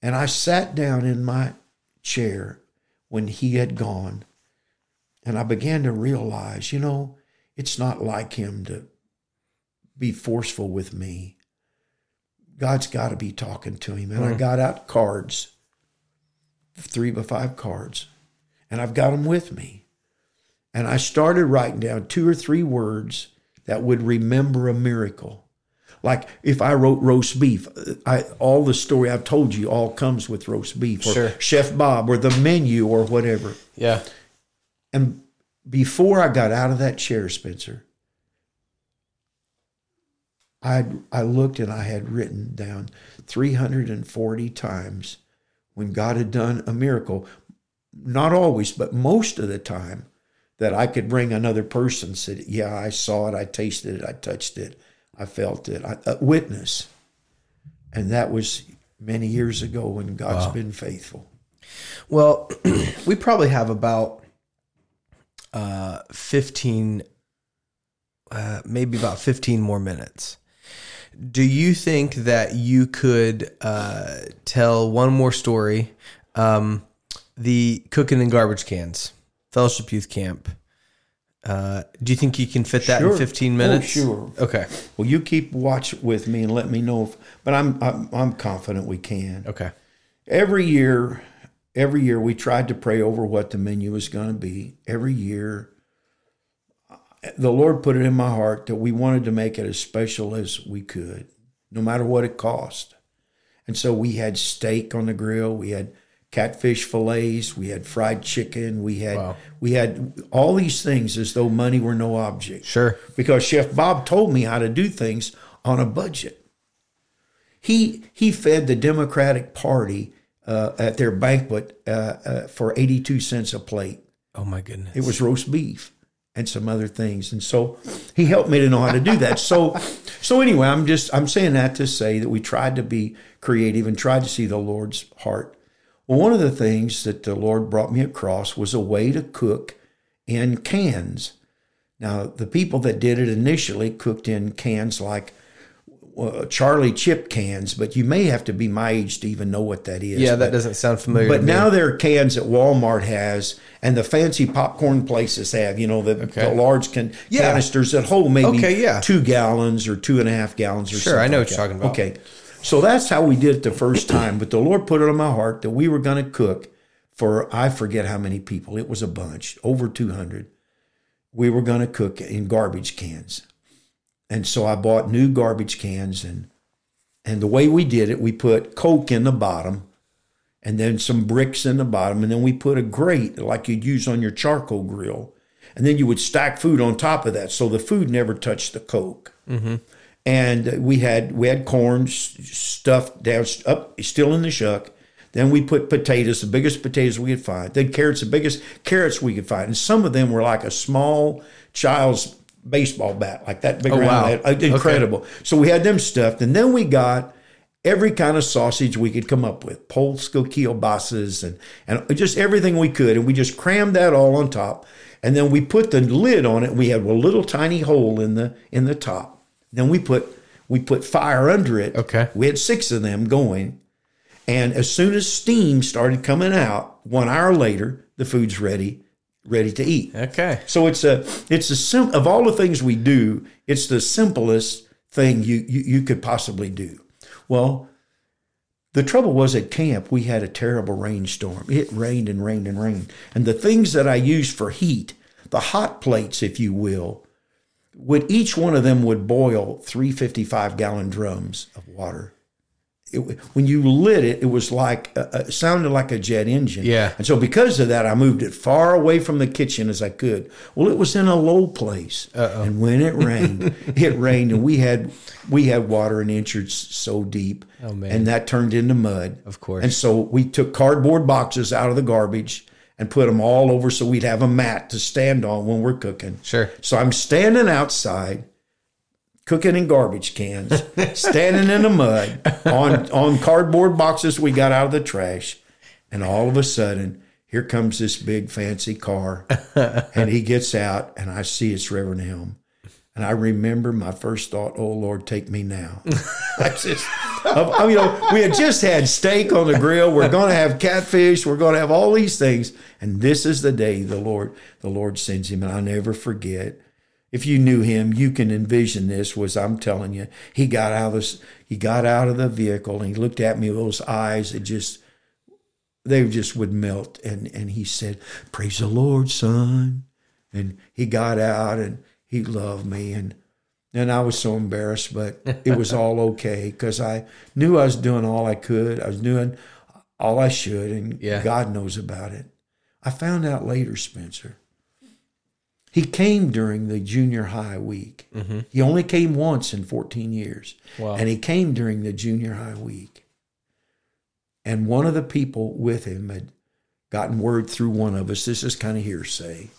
And I sat down in my chair when he had gone, and I began to realize, you know, it's not like him to be forceful with me. God's got to be talking to him. And I mm. got out cards, three by five cards, and I've got them with me. And I started writing down two or three words that would remember a miracle. Like if I wrote roast beef, I, all the story I've told you all comes with roast beef or
Sure.
Chef Bob or the menu or whatever.
Yeah.
And before I got out of that chair, Spencer, I I looked and I had written down 340 times when God had done a miracle. Not always, but most of the time that I could bring another person said, "Yeah, I saw it, I tasted it, I touched it, I felt it." I, a witness, and that was many years ago when God's been faithful.
Well, we probably have about uh, 15, uh, maybe about 15 more minutes. Do you think that you could uh, tell one more story? Um, the cooking and garbage cans, Fellowship Youth Camp. Uh, do you think you can fit that in
Sure.
15
Oh,
minutes?
sure.
Okay.
Well, you keep watch with me and let me know if. But I'm I'm, I'm confident we can.
Okay.
Every year, every year we tried to pray over what the menu was going to be. Every year, the Lord put it in my heart that we wanted to make it as special as we could, no matter what it cost. And so we had steak on the grill, we had catfish fillets, we had fried chicken, we had
Wow.
we had all these things as though money were no object
Sure.
because Chef Bob told me how to do things on a budget. He he fed the Democratic Party uh, at their banquet uh, uh, for eighty two cents a plate.
Oh my goodness.
It was roast beef. and some other things. And so he helped me to know how to do that. So so anyway, I'm just I'm saying that to say that we tried to be creative and tried to see the Lord's heart. Well, one of the things that the Lord brought me across was a way to cook in cans. Now, the people that did it initially cooked in cans like uh, Charlie chip cans, but you may have to be my age to even know what that is.
Yeah, that
But-
doesn't sound familiar.
but now there are cans that Walmart has, and the fancy popcorn places have. You know the, the large can,
Yeah.
canisters that hold maybe
Okay, yeah.
two gallons or two and a half gallons or
Sure,
something
I know
like
what you're
that.
talking about.
Okay, so that's how we did it the first time. But the Lord put it on my heart that we were going to cook for I forget how many people. It was a bunch, over two hundred. We were going to cook in garbage cans, and so I bought new garbage cans and. And the way we did it, we put Coke in the bottom, and then some bricks in the bottom, and then we put a grate like you'd use on your charcoal grill, and then you would stack food on top of that, so the food never touched the coke. Mm-hmm. And we had we had corn stuffed down up still in the shuck. Then we put potatoes, the biggest potatoes we could find. Then carrots, the biggest carrots we could find, and some of them were like a small child's baseball bat, like that big
Oh, wow.
round. Uh, Incredible. So we had them stuffed, and then we got every kind of sausage we could come up with, Polska kielbases and, and just everything we could. And we just crammed that all on top. And then we put the lid on it. We had a little tiny hole in the in the top. Then we put we put fire under it.
Okay.
We had six of them going. And as soon as steam started coming out, one hour later, the food's ready, ready to eat.
okay.
So it's a it's a sim of all the things we do, it's the simplest thing you, you you could possibly do. Well, the trouble was at camp we had a terrible rainstorm. It rained and rained and rained, and the things that I used for heat, the hot plates, if you will, would each one of them would boil three 55 gallon drums of water. It, when you lit it, it was like uh, it sounded like a jet engine.
Yeah.
And so because of that, I moved it far away from the kitchen as I could. Well, it was in a low place, and when it rained, it rained, and we had we had water an inch or so deep,
Oh, man.
and that turned into mud.
Of course.
And so we took cardboard boxes out of the garbage and put them all over so we'd have a mat to stand on when we're cooking.
Sure.
So I'm standing outside, cooking in garbage cans, standing in the mud on on cardboard boxes we got out of the trash, and all of a sudden, here comes this big fancy car, and he gets out, and I see it's Reverend Helm. And I remember my first thought, "Oh Lord, take me now." I just, I mean, you know, we had just had steak on the grill. We're going to have catfish. We're going to have all these things, and this is the day the Lord, the Lord sends him, and I'll never forget. If you knew him, you can envision this. Was I'm telling you, he got out of this, he got out of the vehicle, and he looked at me with those eyes that just they just would melt. And, and he said, Praise the Lord, son. And he got out and he loved me. And, and I was so embarrassed, but it was all okay because I knew I was doing all I could. I was doing all I should, and
Yeah.
God knows about it. I found out later, Spencer. He came during the junior high week. Mm-hmm. He only came once in 14 years.
Wow.
And he came during the junior high week. And one of the people with him had gotten word through one of us, this is kind of hearsay,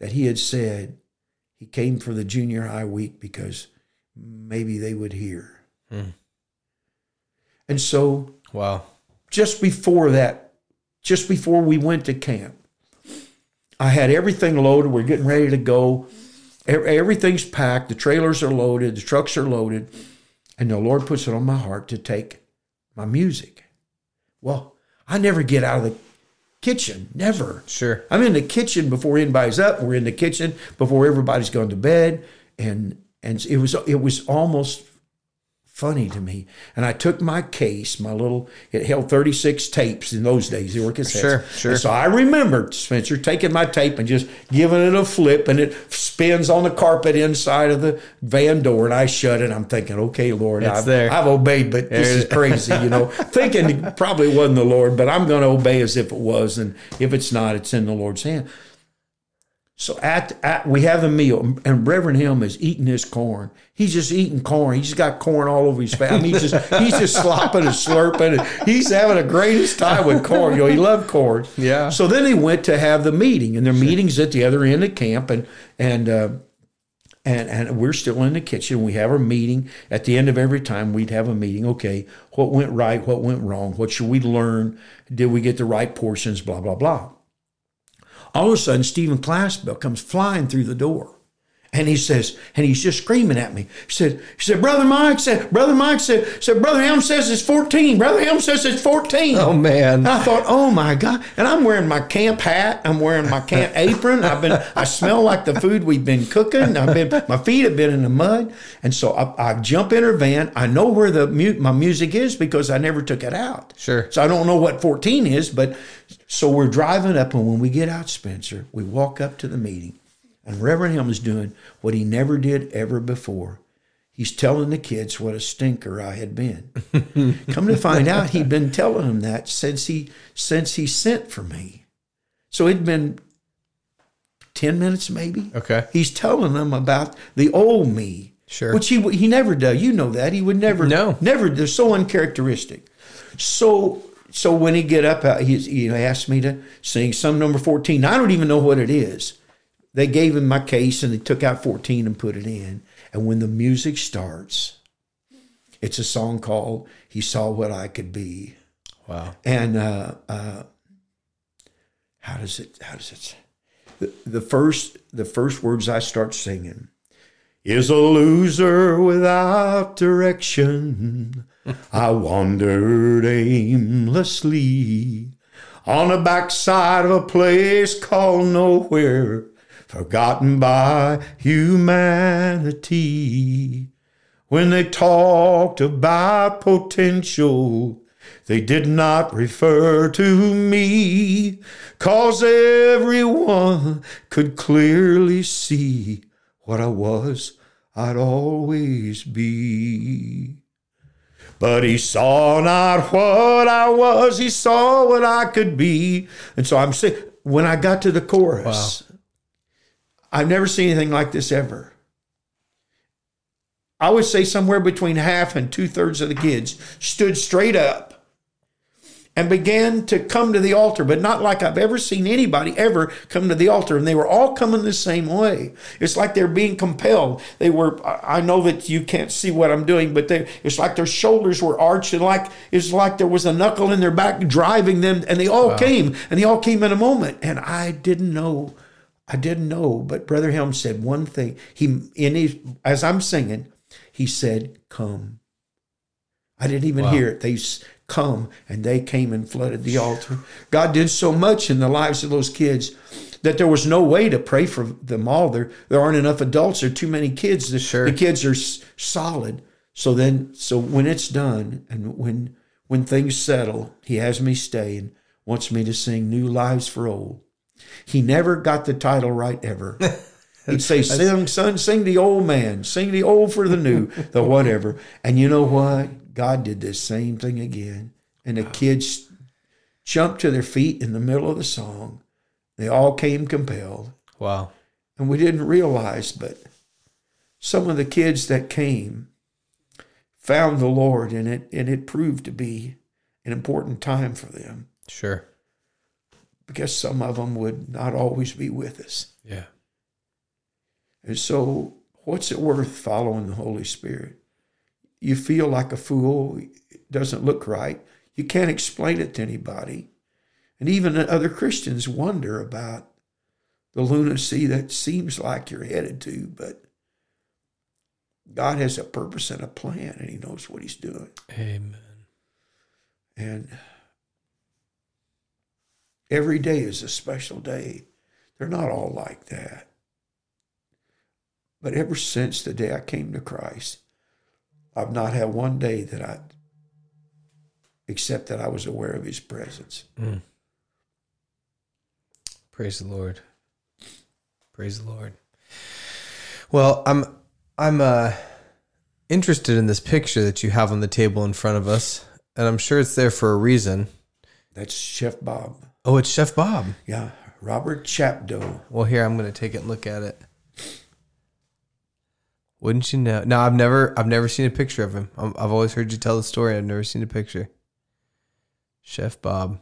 that he had said he came for the junior high week because maybe they would hear. Hmm. And so
Wow.
just before that, just before we went to camp, I had everything loaded. We're getting ready to go. Everything's packed. The trailers are loaded. The trucks are loaded. And the Lord puts it on my heart to take my music. Well, I never get out of the kitchen. Never.
Sure.
I'm in the kitchen before anybody's up. We're in the kitchen before everybody's gone to bed, and and it was it was almost funny to me. And I took my case, my little it held 36 tapes in those days. They were cassettes.
Sure, sure.
And so I remember Spencer taking my tape and just giving it a flip, and it spins on the carpet inside of the van door, and I shut it. I'm thinking, okay, Lord, I've,
there.
I've obeyed, but this is crazy, you know. Thinking it probably wasn't the Lord, but I'm going to obey as if it was, and if it's not, it's in the Lord's hand. So at, at we have a meal, and Reverend Helm is eating his corn. He's just eating corn. He's got corn all over his face. I mean, he's just he's just slopping and slurping. And he's having the greatest time with corn. You know, he loved corn.
Yeah.
So then he went to have the meeting, and their meeting's at the other end of camp, and and. Uh, and and we're still in the kitchen. We have our meeting at the end of every time. We'd have a meeting. Okay, what went right? What went wrong? What should we learn? Did we get the right portions? Blah blah blah. All of a sudden, Stephen Classbill comes flying through the door. And he says, and he's just screaming at me. He said, he said, Brother Mike said, Brother Mike said, said, Brother Helm says it's 14. Brother Helm says it's 14.
Oh man.
And I thought, oh my God. And I'm wearing my camp hat. I'm wearing my camp apron. I've been, I smell like the food we've been cooking. I've been, my feet have been in the mud. And so I, I jump in her van. I know where the mu- my music is because I never took it out.
Sure.
So I don't know what 14 is, but so we're driving up. And when we get out, Spencer, we walk up to the meeting. And Reverend Helm is doing what he never did ever before. He's telling the kids what a stinker I had been. Come to find out, he'd been telling them that since he since he sent for me. So it'd been ten minutes, maybe.
Okay.
He's telling them about the old me,
Sure.
which he he never does. You know that he would never.
No.
never. They're so uncharacteristic. So so when he get up, uh, he he asked me to sing some number fourteen. I don't even know what it is. They gave him my case and they took out fourteen and put it in. And when the music starts, it's a song called "He Saw What I Could Be."
Wow.
And uh, uh, how does it? How does it? The, the first the first words I start singing is a loser without direction. I wandered aimlessly on the backside of a place called nowhere, forgotten by humanity. When they talked about potential, they did not refer to me, cause everyone could clearly see what I was, I'd always be. But he saw not what I was, he saw what I could be. And so I'm saying, when I got to the chorus, I've never seen anything like this ever. I would say somewhere between half and two thirds of the kids stood straight up and began to come to the altar, but not like I've ever seen anybody ever come to the altar. And they were all coming the same way. It's like they're being compelled. They were, I know that you can't see what I'm doing, but they, it's like their shoulders were arched and like, it's like there was a knuckle in their back driving them. And they all came and they all came in a moment. And I didn't know. I didn't know, but Brother Helm said one thing. He in his as I'm singing, he said, "Come." I didn't even hear it. They come and they came and flooded the altar. God did so much in the lives of those kids that there was no way to pray for them all. There there aren't enough adults. There are too many kids. The,
Sure.
the kids are s- solid. So then, so when it's done and when when things settle, he has me stay and wants me to sing "New Lives for Old." He never got the title right ever. He'd say, "Sing, son, sing the old man, sing the old for the new, the whatever." And you know what? God did this same thing again, and the kids jumped to their feet in the middle of the song. They all came compelled,
Wow.
and we didn't realize, but some of the kids that came found the Lord, in it and it proved to be an important time for them
Sure.
because some of them would not always be with us.
Yeah.
And so, what's it worth following the Holy Spirit? You feel like a fool, it doesn't look right. You can't explain it to anybody. And even other Christians wonder about the lunacy that seems like you're headed to, but God has a purpose and a plan, and He knows what He's doing.
Amen.
And every day is a special day. They're not all like that. But ever since the day I came to Christ, I've not had one day that I, except that I was aware of His presence.
Praise the Lord. Praise the Lord. Well, I'm I'm uh interested in this picture that you have on the table in front of us, and I'm sure it's there for a reason.
That's Chef Bob.
Oh, it's Chef Bob.
Yeah, Robert Chapdo.
Well, here I'm going to take it and look at it. Wouldn't you know? No, I've never, I've never seen a picture of him. I'm, I've always heard you tell the story. I've never seen a picture. Chef Bob.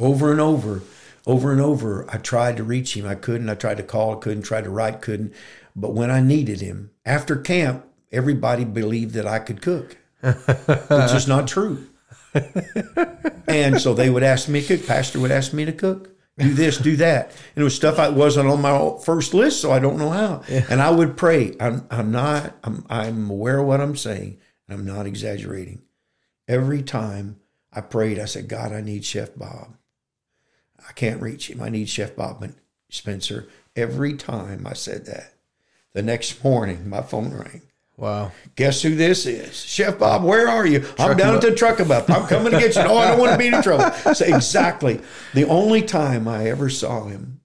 Over and over, over and over, I tried to reach him. I couldn't. I tried to call, I couldn't. Tried to write, couldn't. But when I needed him, after camp, everybody believed that I could cook, which is not true. and so they would ask me to cook. Pastor would ask me to cook. Do this, do that. And it was stuff I wasn't on my first list, so I don't know how.
Yeah.
And I would pray. I'm, I'm not, I'm, I'm aware of what I'm saying, and I'm not exaggerating. Every time I prayed, I said, God, I need Chef Bob. I can't reach him. I need Chef Bob Spencer. Every time I said that, the next morning my phone rang.
Wow.
Guess who this is? Chef Bob, where are you? I'm down at the truck about. I'm coming to get you. Oh, I don't want to be in trouble. So exactly. The only time I ever saw him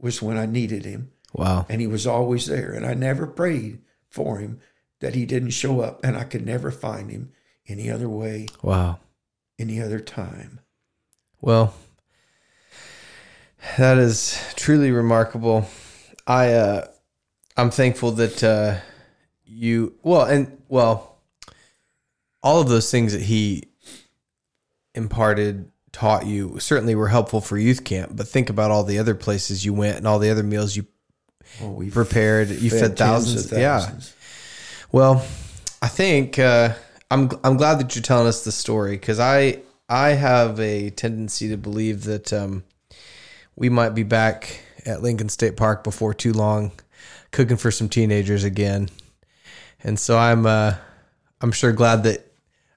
was when I needed him.
Wow.
And he was always there. And I never prayed for him that he didn't show up. And I could never find him any other way,
Wow.
any other time.
Well, that is truly remarkable. I uh I'm thankful that uh you well and well all of those things that he imparted taught you certainly were helpful for youth camp, but think about all the other places you went and all the other meals you
Oh, we
prepared. You fed,
of
thousands. Yeah. Well, I think uh, I'm I'm glad that you're telling us the story because I I have a tendency to believe that um, we might be back at Lincoln State Park before too long, cooking for some teenagers again, and so I'm uh, I'm sure glad that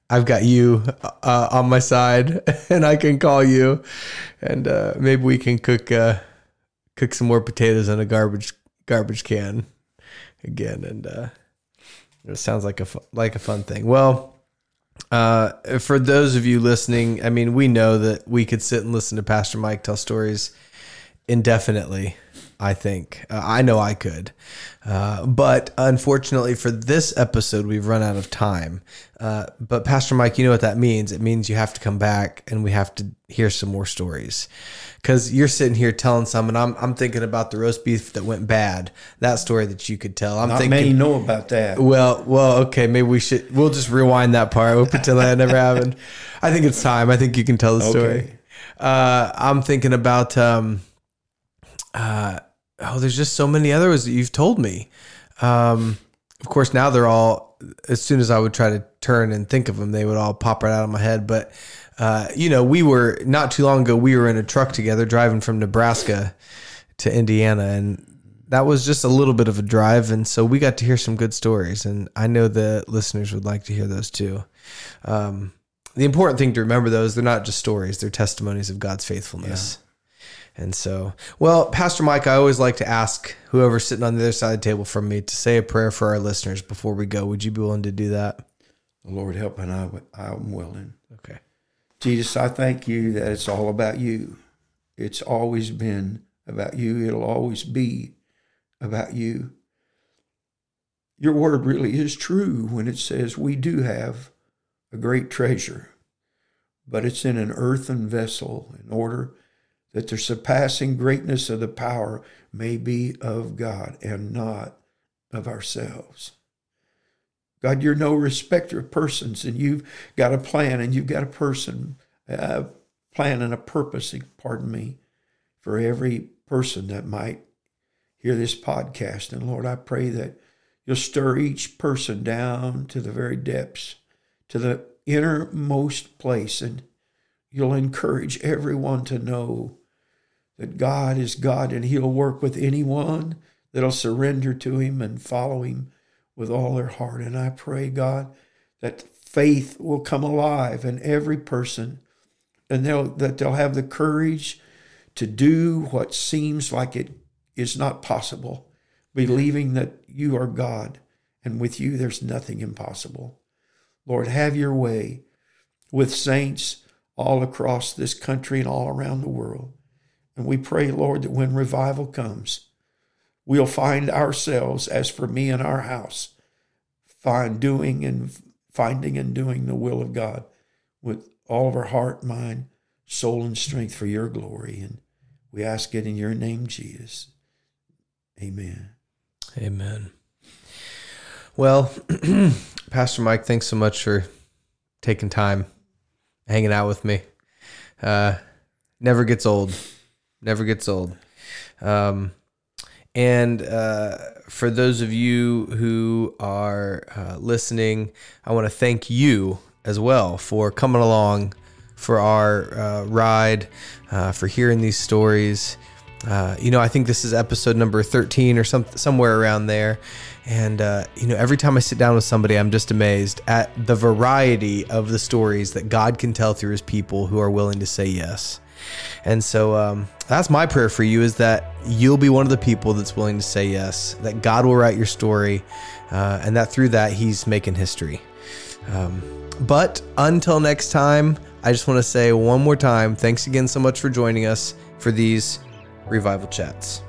I've got you uh, on my side and I can call you, and uh, maybe we can cook uh, cook some more potatoes in a garbage garbage can again and. Uh, it sounds like a like a fun thing. Well, uh, for those of you listening, I mean, we know that we could sit and listen to Pastor Mike tell stories indefinitely. I think uh, I know I could, uh, but unfortunately for this episode, we've run out of time. Uh, but Pastor Mike, you know what that means? It means you have to come back and we have to hear some more stories. Because you're sitting here telling some, and I'm I'm thinking about the roast beef that went bad. That story that you could tell. I'm
Not
thinking
many know about that.
well, well, okay. Maybe we should. We'll just rewind that part. We'll pretend that never happened. I think it's time. I think you can tell the story.
Okay.
Uh, I'm thinking about. Um, uh, oh, there's just so many others that you've told me. Um, of course, now they're all. As soon as I would try to turn and think of them, they would all pop right out of my head. But uh, you know, we were not too long ago. We were in a truck together driving from Nebraska to Indiana, and that was just a little bit of a drive, and so we got to hear some good stories, and I know the listeners would like to hear those too. Um, the important thing to remember, though, is they're not just stories; they're testimonies of God's faithfulness. And so, well, Pastor Mike, I always like to ask whoever's sitting on the other side of the table from me to say a prayer for our listeners before we go. Would you be willing to do that?
The Lord help, and I, I'm willing.
Okay.
Jesus, I thank you that it's all about you. It's always been about you. It'll always be about you. Your word really is true when it says we do have a great treasure, but it's in an earthen vessel in order that the surpassing greatness of the power may be of God and not of ourselves. God, you're no respecter of persons, and you've got a plan, and you've got a person, a plan and a purpose, pardon me, for every person that might hear this podcast. And Lord, I pray that you'll stir each person down to the very depths, to the innermost place, and you'll encourage everyone to know that God is God and He'll work with anyone that'll surrender to Him and follow Him with all their heart. And I pray, God, that faith will come alive in every person and they'll, that they'll have the courage to do what seems like it is not possible, believing that you are God and with you there's nothing impossible. Lord, have your way with saints all across this country and all around the world. And we pray, Lord, that when revival comes, we'll find ourselves, as for me and our house, find doing and finding and doing the will of God with all of our heart, mind, soul, and strength for your glory. And we ask it in your name, Jesus. Amen.
Amen. Well, Pastor Mike, thanks so much for taking time, hanging out with me. Uh, never gets old. Never gets old. Um, and uh, for those of you who are uh, listening, I want to thank you as well for coming along for our uh, ride, uh, for hearing these stories. Uh, you know, I think this is episode number 13 or some, somewhere around there. And, uh, you know, every time I sit down with somebody, I'm just amazed at the variety of the stories that God can tell through his people who are willing to say yes. And so um, that's my prayer for you is that you'll be one of the people that's willing to say yes, that God will write your story, uh, and that through that, he's making history. Um, but until next time, I just want to say one more time thanks again so much for joining us for these revival chats.